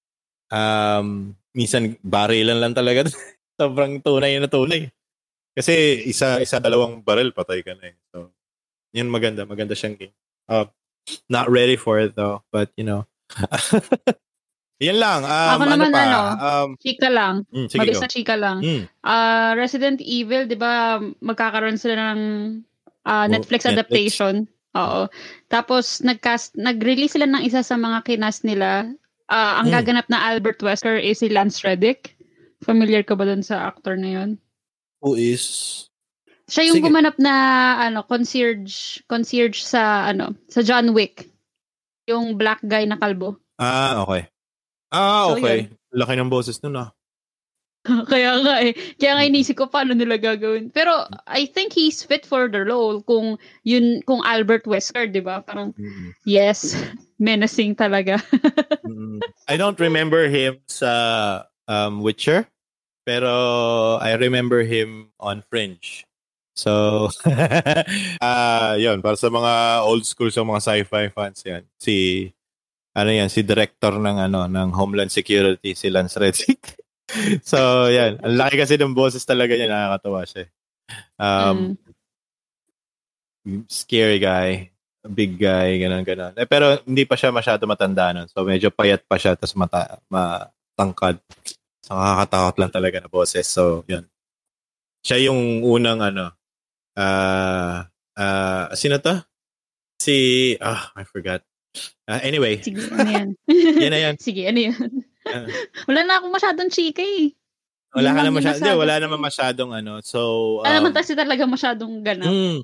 um, minsan barilan lang talaga. Sobrang tunay na tunay. Kasi isa isa dalawang barrel patay ka na eh. So, yun maganda, maganda siyang game. Uh, not ready for it though, but you know. yan lang. Um, Ako ano naman pa? ano, um, chika lang. Mm, Mabilis na chika lang. Mm. Uh, Resident Evil, di ba, magkakaroon sila ng uh, Netflix oh, adaptation. Netflix. Oo. Tapos nagcast nag-release sila ng isa sa mga kinas nila Uh, ang hmm. gaganap na Albert Wesker is si Lance Reddick. Familiar ka ba dun sa actor na yon? Who is? Siya yung Sige. gumanap na ano concierge concierge sa ano sa John Wick. Yung black guy na kalbo. Ah, okay. Ah, okay. So, Laki ng boses nun ah. Kaya nga eh. Kaya nga inisip ko paano nila gagawin. Pero I think he's fit for the role kung yun kung Albert Wesker, 'di ba? Parang mm-hmm. yes, menacing talaga. mm, I don't remember him sa um, Witcher, pero I remember him on Fringe. So, uh, yun, para sa mga old school sa mga sci-fi fans yan. Si, ano yan, si director ng, ano, ng Homeland Security, si Lance Reddick. So, yan. Ang laki kasi ng boses talaga niya. Nakakatawa siya. Um, mm. Scary guy. Big guy, ganun, ganun. Eh, pero hindi pa siya masyado matanda nun. So, medyo payat pa siya, tapos mata, matangkad. So, nakakatakot lang talaga na boses. So, yun. Siya yung unang, ano, uh, uh, sino to? Si, ah, oh, I forgot. Uh, anyway. Sige, ano yan? yan na yan. Sige, ano yan? wala na akong masyadong chika eh. Wala ka na masyadong, masyadong, wala naman masyadong ano. So, um, wala naman kasi talaga masyadong ganap. Mm,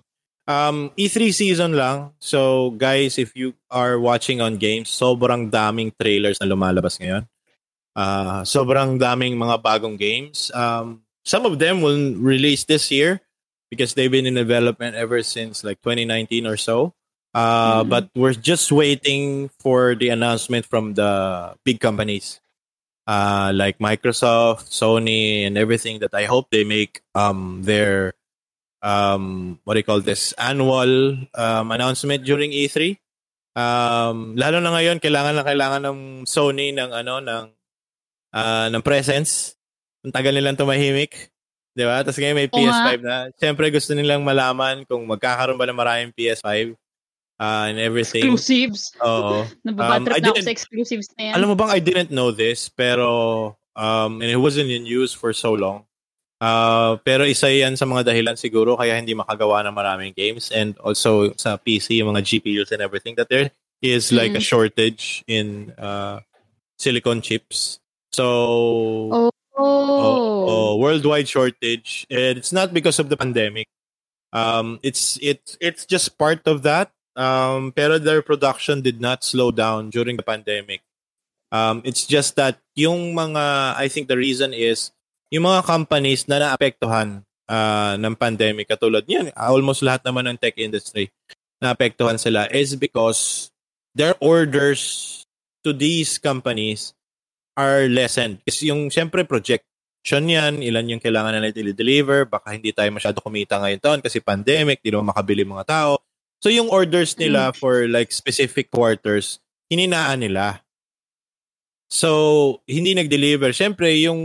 um, E3 season lang. So, guys, if you are watching on games, sobrang daming trailers na lumalabas ngayon. Uh, sobrang daming mga bagong games. Um, some of them will release this year because they've been in development ever since like 2019 or so. Uh, mm-hmm. But we're just waiting for the announcement from the big companies uh, like Microsoft, Sony, and everything that I hope they make um, their um, what do you call this annual um, announcement during E3. Um, lalo na ngayon, kailangan na kailangan ng Sony ng ano ng uh, ng presence. Ang tagal nilang tumahimik. Di ba? Tapos ngayon may PS5 na. Siyempre gusto nilang malaman kung magkakaroon ba ng maraming PS5 uh, and everything. Exclusives. Oo. Nababatrip um, na ako sa exclusives na yan. Alam mo bang, I didn't know this, pero, um, and it wasn't in use for so long. Uh, pero isa yan sa mga dahilan siguro kaya hindi makagawa ng maraming games and also sa PC, yung mga GPUs and everything, that there is like mm-hmm. a shortage in uh, silicon chips. So, oh. Oh, oh, worldwide shortage. And it's not because of the pandemic. Um, it's it's it's just part of that. Um, pero their production did not slow down during the pandemic. Um, it's just that yung mga, I think the reason is, yung mga companies na naapektuhan uh, ng pandemic, katulad niyan, almost lahat naman ng tech industry, naapektuhan sila is because their orders to these companies are lessened. Kasi yung, siyempre, projection yan, ilan yung kailangan na deliver, baka hindi tayo masyado kumita ngayon taon kasi pandemic, di naman makabili mga tao. So yung orders nila mm. for like specific quarters, hininaan nila. So, hindi nag-deliver. Siyempre, yung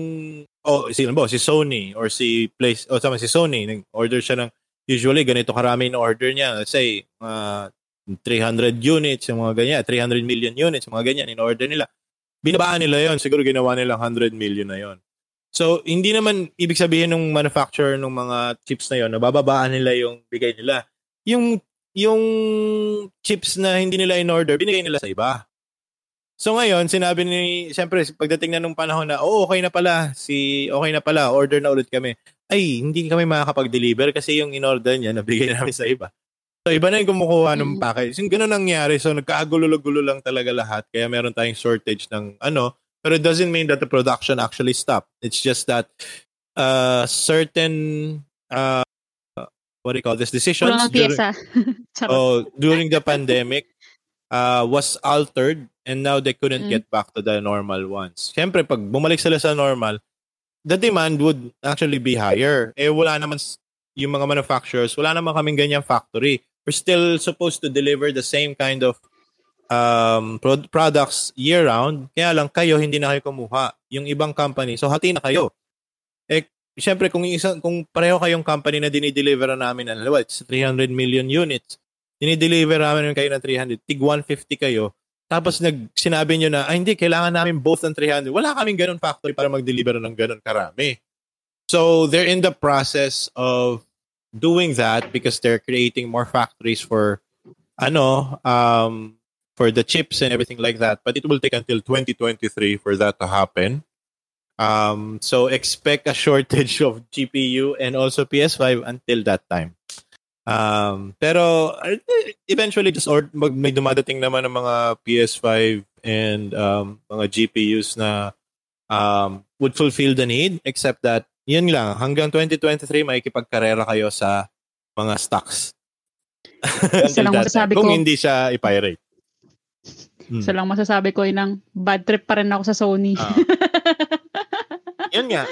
oh, si, ano si Sony or si Place, o oh, sama si Sony, nag-order siya ng usually ganito karami na order niya. Let's say, uh, 300 units, yung mga ganyan, 300 million units, yung mga ganyan, in-order nila. Binabaan nila yon Siguro ginawa nila 100 million na yon So, hindi naman ibig sabihin ng manufacturer ng mga chips na yon, nabababaan nila yung bigay nila. Yung yung chips na hindi nila in-order, binigay nila sa iba. So ngayon, sinabi ni, siyempre, pagdating na nung panahon na, oh, okay na pala, si, okay na pala, order na ulit kami. Ay, hindi kami makakapag-deliver kasi yung in-order niya, nabigay namin sa iba. So, iba na yung kumukuha ng mm. package. Yung ganun nangyari. So, nagkaagulo-gulo lang talaga lahat. Kaya meron tayong shortage ng ano. Pero it doesn't mean that the production actually stopped. It's just that uh, certain uh, what do you call this decisions during, oh, during the pandemic uh, was altered and now they couldn't mm. get back to the normal ones. Siyempre, pag bumalik sila sa normal, the demand would actually be higher. Eh, wala naman yung mga manufacturers, wala naman kaming ganyang factory. We're still supposed to deliver the same kind of um, pro- products year-round. Kaya lang kayo, hindi na kayo kumuha. Yung ibang company. So, hati na kayo. Eh, syempre, kung, isang, kung pareho kayong company na dinideliver namin, ano, it's 300 million units, dinideliver namin kayo ng 300, tig 150 kayo, tapos nag sinabi niyo na, ay hindi, kailangan namin both ng 300. Wala kaming ganun factory para mag-deliver ng ganun karami. So they're in the process of doing that because they're creating more factories for ano um for the chips and everything like that but it will take until 2023 for that to happen um so expect a shortage of GPU and also PS5 until that time Um, pero uh, eventually just or mag, may dumadating naman ng mga PS5 and um, mga GPUs na um, would fulfill the need except that yun lang hanggang 2023 makikipagkarera kayo sa mga stocks. Isa lang masasabi ko. Kung hindi siya i-pirate. Hmm. Isa lang masasabi ko inang bad trip pa rin ako sa Sony. Uh, yun nga.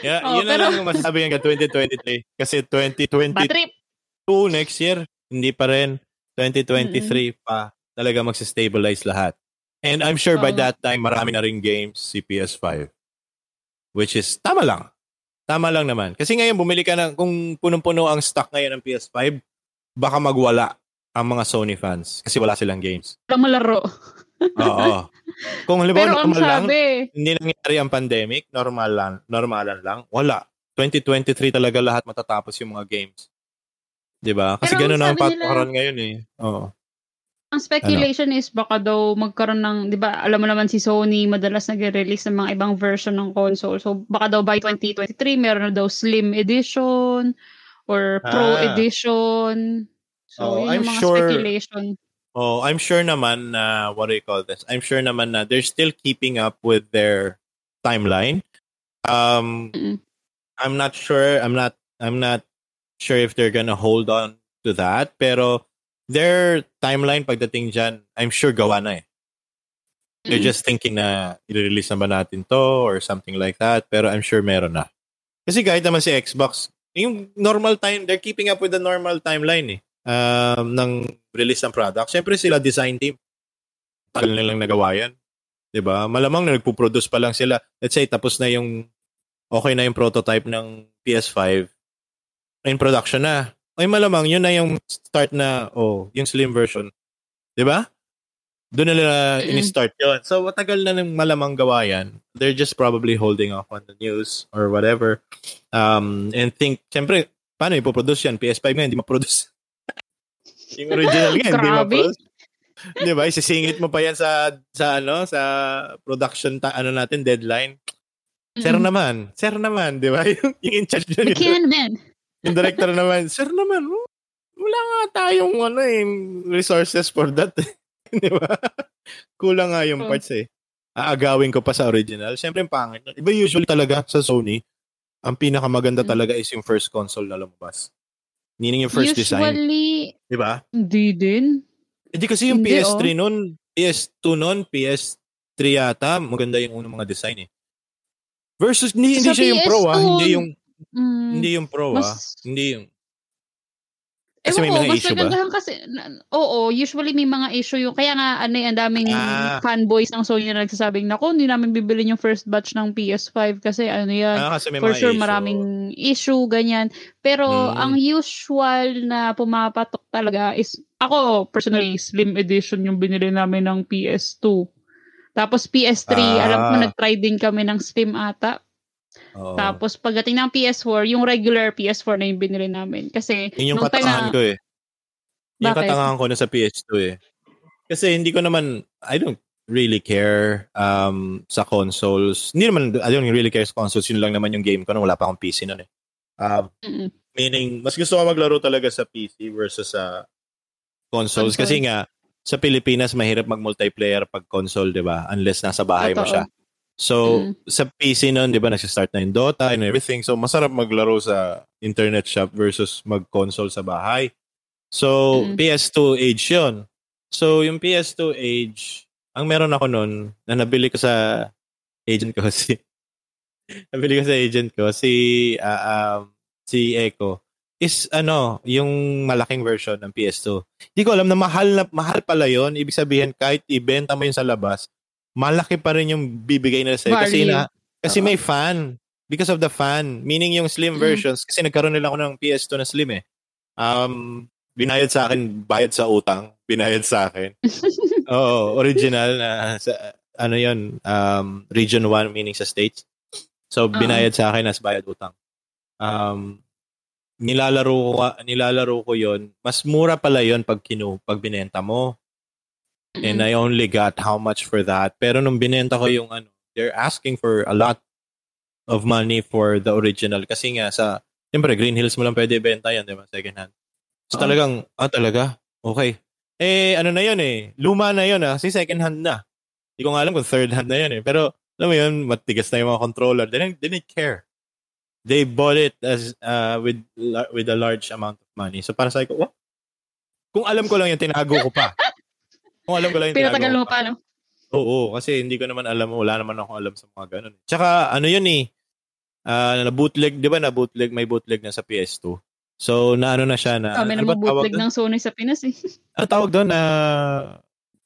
Yeah, oh, yun pero... na lang yung masasabi hanggang 2023. Kasi 2020... Bad trip! 2 next year, hindi pa rin. 2023 mm-hmm. pa talaga magsa-stabilize lahat. And I'm sure by that time, marami na rin games si PS5. Which is, tama lang. Tama lang naman. Kasi ngayon, bumili ka na, kung punong-puno ang stock ngayon ng PS5, baka magwala ang mga Sony fans. Kasi wala silang games. Wala malaro. Oo. Kung halimbawa normal lang, hindi nangyari ang pandemic, normal lang, normalan lang, wala. 2023 talaga lahat matatapos yung mga games. 'Di ba? Kasi ganoon ang patakaran ngayon eh. Oo. Ang speculation ano? is baka daw magkaroon ng, 'di ba, alam mo naman si Sony madalas nagre-release ng mga ibang version ng console. So baka daw by 2023 meron na daw slim edition or pro ah. edition. So, oh, yun I'm yung mga sure, speculation. Oh, I'm sure naman na uh, what do you call this? I'm sure naman na they're still keeping up with their timeline. Um Mm-mm. I'm not sure. I'm not I'm not sure if they're gonna hold on to that. Pero their timeline pagdating dyan, I'm sure gawa na eh. They're mm. just thinking na i-release na ba natin to or something like that. Pero I'm sure meron na. Kasi kahit naman si Xbox, yung normal time, they're keeping up with the normal timeline eh. Um, ng release ng product. Siyempre sila design team. Tagal nilang nagawa yan. ba? Malamang na nagpo-produce pa lang sila. Let's say tapos na yung okay na yung prototype ng PS5 in production na. Ay malamang yun na yung start na oh, yung slim version. 'Di ba? Doon na nila mm-hmm. in-start yun. So, matagal na nang malamang gawa yan. They're just probably holding off on the news or whatever. Um, and think, syempre, paano ipoproduce yan? PS5 nga, hindi ma-produce. Yung original nga, hindi ma-produce. Di ba? Isisingit mo pa yan sa, sa ano, sa production, ta- ano natin, deadline. Sir mm-hmm. naman. Sir naman, di ba? Yung, yung in charge na. The cameraman. Yung director naman, sir naman, wala nga tayong ano eh, resources for that. Di ba? Kulang nga yung oh. parts eh. Aagawin ko pa sa original. Siyempre, pangit. Iba usually talaga sa Sony, ang pinakamaganda mm. talaga is yung first console na lumabas. Meaning yung first usually, design. Usually, di ba? Hindi din. Hindi kasi yung hindi, PS3 oh. noon, PS2 noon, PS3 PS3 yata, maganda yung unang mga design eh. Versus, hindi, hindi Sa siya yung pro ah. PS2, Hindi yung, Mm, hindi yung pro ah. mas, Hindi yung, kasi Ewan may ko, mga mas issue ba? kasi, oo, usually may mga issue yung, kaya nga, ano, eh, ang daming Ah. fanboys ng Sony na nagsasabing, naku, hindi namin bibili yung first batch ng PS5 kasi ano yan, Ah, kasi for sure issue. maraming issue, ganyan. Pero Mm. ang usual na pumapatok talaga is, ako, personally, Slim Edition yung binili namin ng PS2. Tapos PS3, alam ko Ah. nag-try din kami ng Slim ata. Oo. Tapos pagdating ng PS4, yung regular PS4 na yung binili namin. Kasi Yun yung katangahan na- ko eh. Yung Bakit? katangahan ko na sa PS2 eh. Kasi hindi ko naman, I don't really care um, sa consoles. Hindi naman, I don't really care sa consoles. Yun lang naman yung game ko nung wala pa akong PC noon eh. Um, meaning, mas gusto ko maglaro talaga sa PC versus sa consoles. Console. Kasi nga, sa Pilipinas, mahirap mag-multiplayer pag console, di ba? Unless nasa bahay mo Totoo. siya. So, Mm. sa PC noon, di ba, nagsistart na yung Dota and everything. So, masarap maglaro sa internet shop versus mag-console sa bahay. So, Mm. PS2 age yun. So, yung PS2 age, ang meron ako noon, na nabili ko sa agent ko, si, nabili ko sa agent ko, si, ah, um, si Echo, is ano, yung malaking version ng PS2. Hindi ko alam na mahal na mahal pala yon. Ibig sabihin kahit ibenta mo yun sa labas, malaki pa rin yung bibigay nila sa'yo kasi na kasi Oo. may fan because of the fan. Meaning yung slim Mm. versions kasi nagkaroon nila ako ng PS2 na slim eh. Um binayad sa akin, bayad sa utang, binayad sa akin. Oo, original na sa ano 'yon, um region 1 meaning sa states. So Oo. binayad sa akin as bayad utang. Um nilalaro ko nilalaro ko 'yon. Mas mura pala 'yon pag kinu pag binenta mo. And I only got how much for that. Pero nung binenta ko yung ano, they're asking for a lot of money for the original. Kasi nga sa, siyempre, Green Hills mo lang pwede ibenta yan, di ba? Second hand. So Oo. talagang, ah talaga? Okay. Eh, ano na yun eh. Luma na yun ah. Kasi second hand na. Hindi ko nga alam kung third hand na yun eh. Pero, alam mo yun, matigas na yung mga controller. They didn't, they didn't care. They bought it as uh, with with a large amount of money. So para sa ko, what? Kung alam ko lang yung tinago ko pa. Kung alam ko lang yung Pinatagal mo pa, no? Oo, kasi hindi ko naman alam, wala naman ako alam sa mga ganun. Tsaka ano yun eh, ah, na bootleg, di ba na bootleg, may bootleg na sa PS2. So, na ano na siya na, Kami ano na ba tawag bootleg ng Sony sa Pinas, eh. Ano tawag doon? Na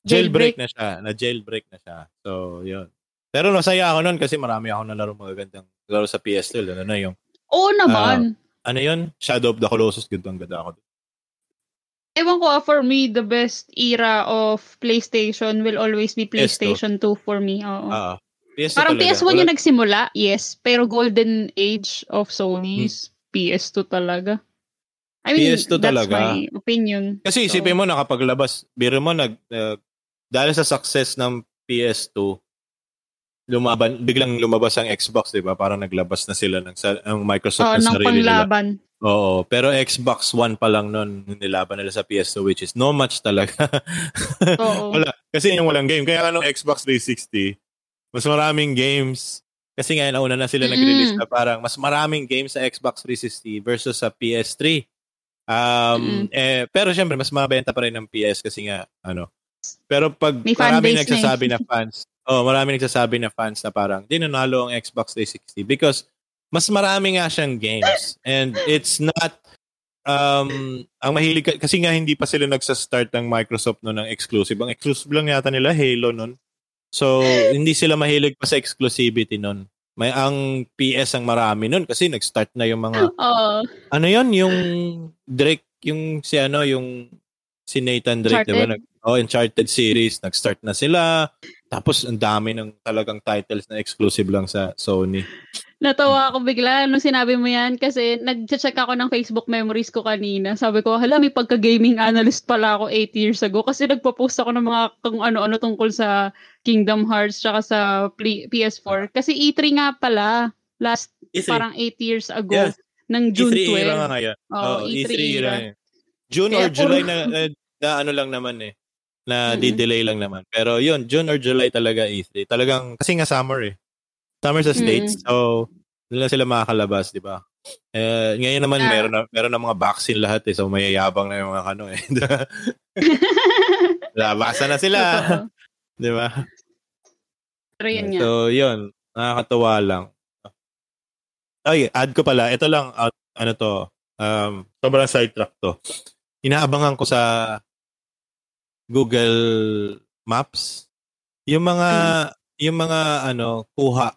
jailbreak Jailbreak. na siya. Na jailbreak na siya. So, yun. Pero nasaya ako noon kasi marami ako nalaro magagandang laro sa PS2. Ano na yung, Oo naman. ano yun? Shadow of the Colossus. Gandang ganda ako. Ewan ko, ah, for me, the best era of PlayStation will always be PlayStation 2 for me. Oo. Ah, PS2 Parang talaga. PS1 Wala- yung nagsimula, yes. Pero golden age of Sony is PS2 talaga. I mean, PS2 that's talaga. my opinion. Kasi So, isipin mo nakapaglabas, biro mo nag uh, dahil sa success ng PS2 lumaban biglang lumabas ang Xbox, 'di ba? Parang naglabas na sila ng ang Microsoft Oo, ng ng sarili nila. Oo, pero Xbox One pa lang noon nilaban nila sa PS2 which is no match talaga. Oo. Wala, kasi yung walang game. Kaya nga nung Xbox 360, mas maraming games. Kasi nga nauna na sila Mm-mm. nag-release na parang mas maraming games sa Xbox 360 versus sa PS3. Um, eh, pero syempre, mas mabenta pa rin ng PS kasi nga, ano. Pero pag maraming na eh. nagsasabi na fans, oh, maraming nagsasabi na fans na parang, di nanalo ang Xbox 360 because mas marami nga siyang games. And it's not, um, ang mahilig, ka- kasi nga hindi pa sila nagsa-start ng Microsoft no ng exclusive. Ang exclusive lang yata nila, Halo nun. So, hindi sila mahilig pa sa exclusivity nun. May ang PS ang marami nun kasi nag-start na yung mga Oo. ano yon yung Drake, yung si ano, yung si Nathan Drake, di ba? Nag, oh, Uncharted series, nag-start na sila. Tapos, ang dami ng talagang titles na exclusive lang sa Sony. Natawa ako bigla nung sinabi mo yan kasi nag-check ako ng Facebook memories ko kanina. Sabi ko, hala, may pagka-gaming analyst pala ako 8 years ago kasi nagpo-post ako ng mga kung ano-ano tungkol sa Kingdom Hearts tsaka sa Pli- PS4. Kasi E3 nga pala, last E3. parang 8 years ago, Yes. ng June E3 era 12. nga ngayon. Oo, Oo, E3 E3 era. era. eh. June Kaya or July na, na, na ano lang naman eh. Na Mm-mm. di-delay lang naman. Pero yun, June or July talaga E3. Talagang, kasi nga summer eh. Summer sa States. So, doon lang sila makakalabas, di ba? Eh, ngayon naman, Ah. meron na, meron na mga vaccine lahat eh. So, mayayabang na yung mga ano eh. Labasan na sila. Di ba? Pero yun nga. So, yun. Nakakatawa lang. Ay, add ko pala. Ito lang, uh, ano to, um, sobrang sidetrack to. Inaabangan ko sa Google Maps yung mga hmm. yung mga ano kuha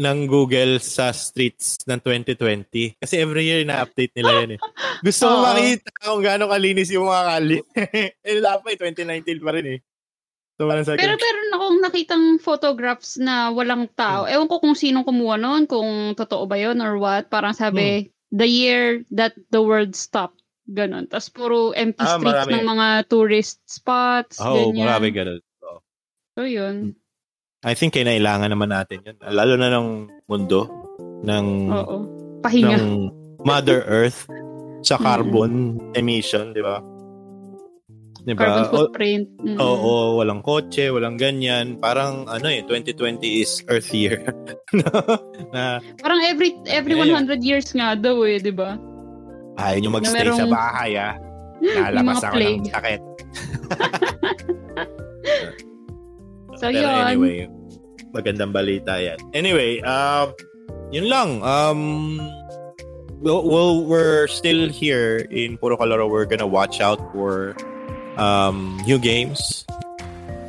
ng Google sa streets ng 2020 kasi every year na-update nila yan eh. Gusto ko makita kung gaano kalinis yung mga kali. eh dapat 2019 pa rin eh. So, sa pero meron akong nakitang photographs na walang tao. Hmm. Ewan ko kung sinong kumuha noon, kung totoo ba yon or what. Parang sabi, hmm. the year that the world stopped. Ganon. Tapos puro empty ah, streets marami. ng mga tourist spots. Oh, ganyan. marami ganon. So, so yun. I think kailangan naman natin yun. Lalo na ng mundo ng Oo. Pahinga. ng Mother Earth sa carbon emission, di ba? Diba? Carbon footprint. Mm-hmm. Oo, walang kotse, walang ganyan. Parang ano eh, 2020 is Earth year. na, Parang every every 100 years nga daw eh, di ba? Ayaw nyo magstay merong, sa bahay ah. Lalabas ako plague. ng sakit. so Pero yun. anyway, magandang balita yan. Anyway, uh, yun lang. Um, well, well, we're still here in Puro Kalaro. We're gonna watch out for um, new games,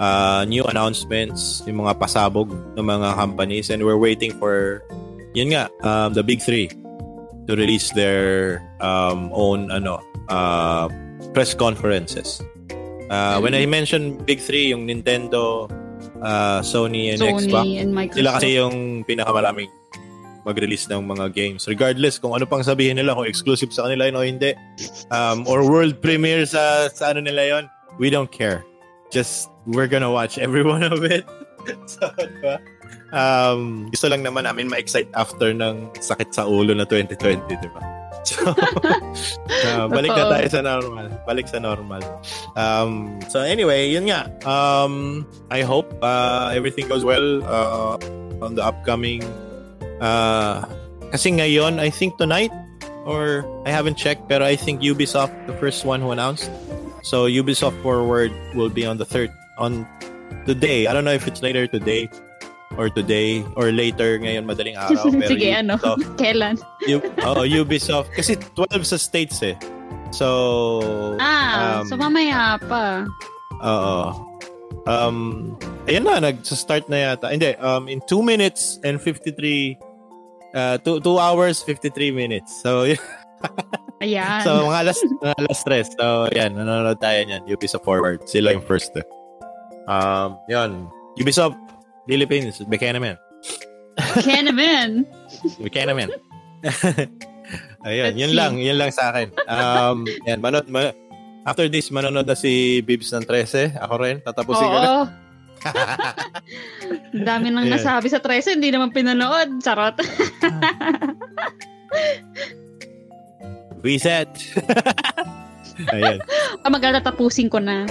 uh, new announcements, yung mga pasabog ng mga companies, and we're waiting for, yun nga, um, the big three to release their um, own ano uh, press conferences. Uh, when I mentioned big three, yung Nintendo, uh, Sony, and Sony Xbox, and Microsoft. sila kasi yung pinakamaraming mag-release ng mga games. Regardless kung ano pang sabihin nila, kung exclusive sa kanila yun o hindi, um, or world premiere sa, sa ano nila yon we don't care. Just, we're gonna watch every one of it. so, diba? Um, gusto lang naman namin ma-excite after ng sakit sa ulo na 2020, di ba? So, uh, balik na tayo sa normal. Balik sa normal. Um, so anyway, yun nga. Um, I hope uh, everything goes well uh, on the upcoming Uh, kasi ngayon, I think tonight, or I haven't checked, pero I think Ubisoft, the first one who announced. So Ubisoft Forward will be on the third, on today. I don't know if it's later today or today or later ngayon madaling araw. Pero Sige, ano? Kailan? U- oh, Ubisoft. Kasi 12 sa states eh. So, ah, um, so mamaya pa. Oo. Um, ayun na, nag-start na yata. Hindi, um, in 2 minutes and 53 Uh, 2 hours, 53 minutes. So, Ayan. so, mga alas, mga alas stress. So, yan, nanonood tayo niyan. Ubisoft Forward. Sila yung first. Eh. Um, yun. Ubisoft Philippines. Bekanaman. Bekanaman. Bekanaman. Ayun, yun lang. Yun lang sa akin. Um, yan, manood, man, after this, manonood na si Bibs ng 13. Ako rin. Tatapusin Oo. ko na. dami nang yeah. nasabi sa 13, hindi naman pinanood. Charot. Reset. Ayan. Ah, maganda tapusin ko na.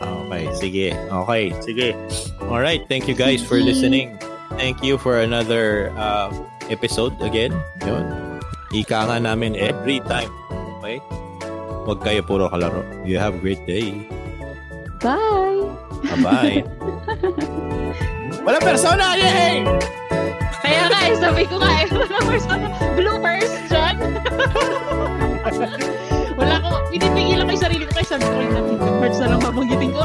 Okay, sige. Okay, sige. All right, thank you guys for listening. Thank you for another uh, episode again. Yun. Ika nga namin every time. Okay? Huwag kayo puro kalaro. You have a great day. Bye! Bye-bye. Wala persona! Yay! Kaya nga, eh, sabi ko nga, eh, wala persona. Bloopers dyan. wala ko, pinipigilan ko yung sarili ko kay sabi ko, bloopers na lang mabanggitin ko.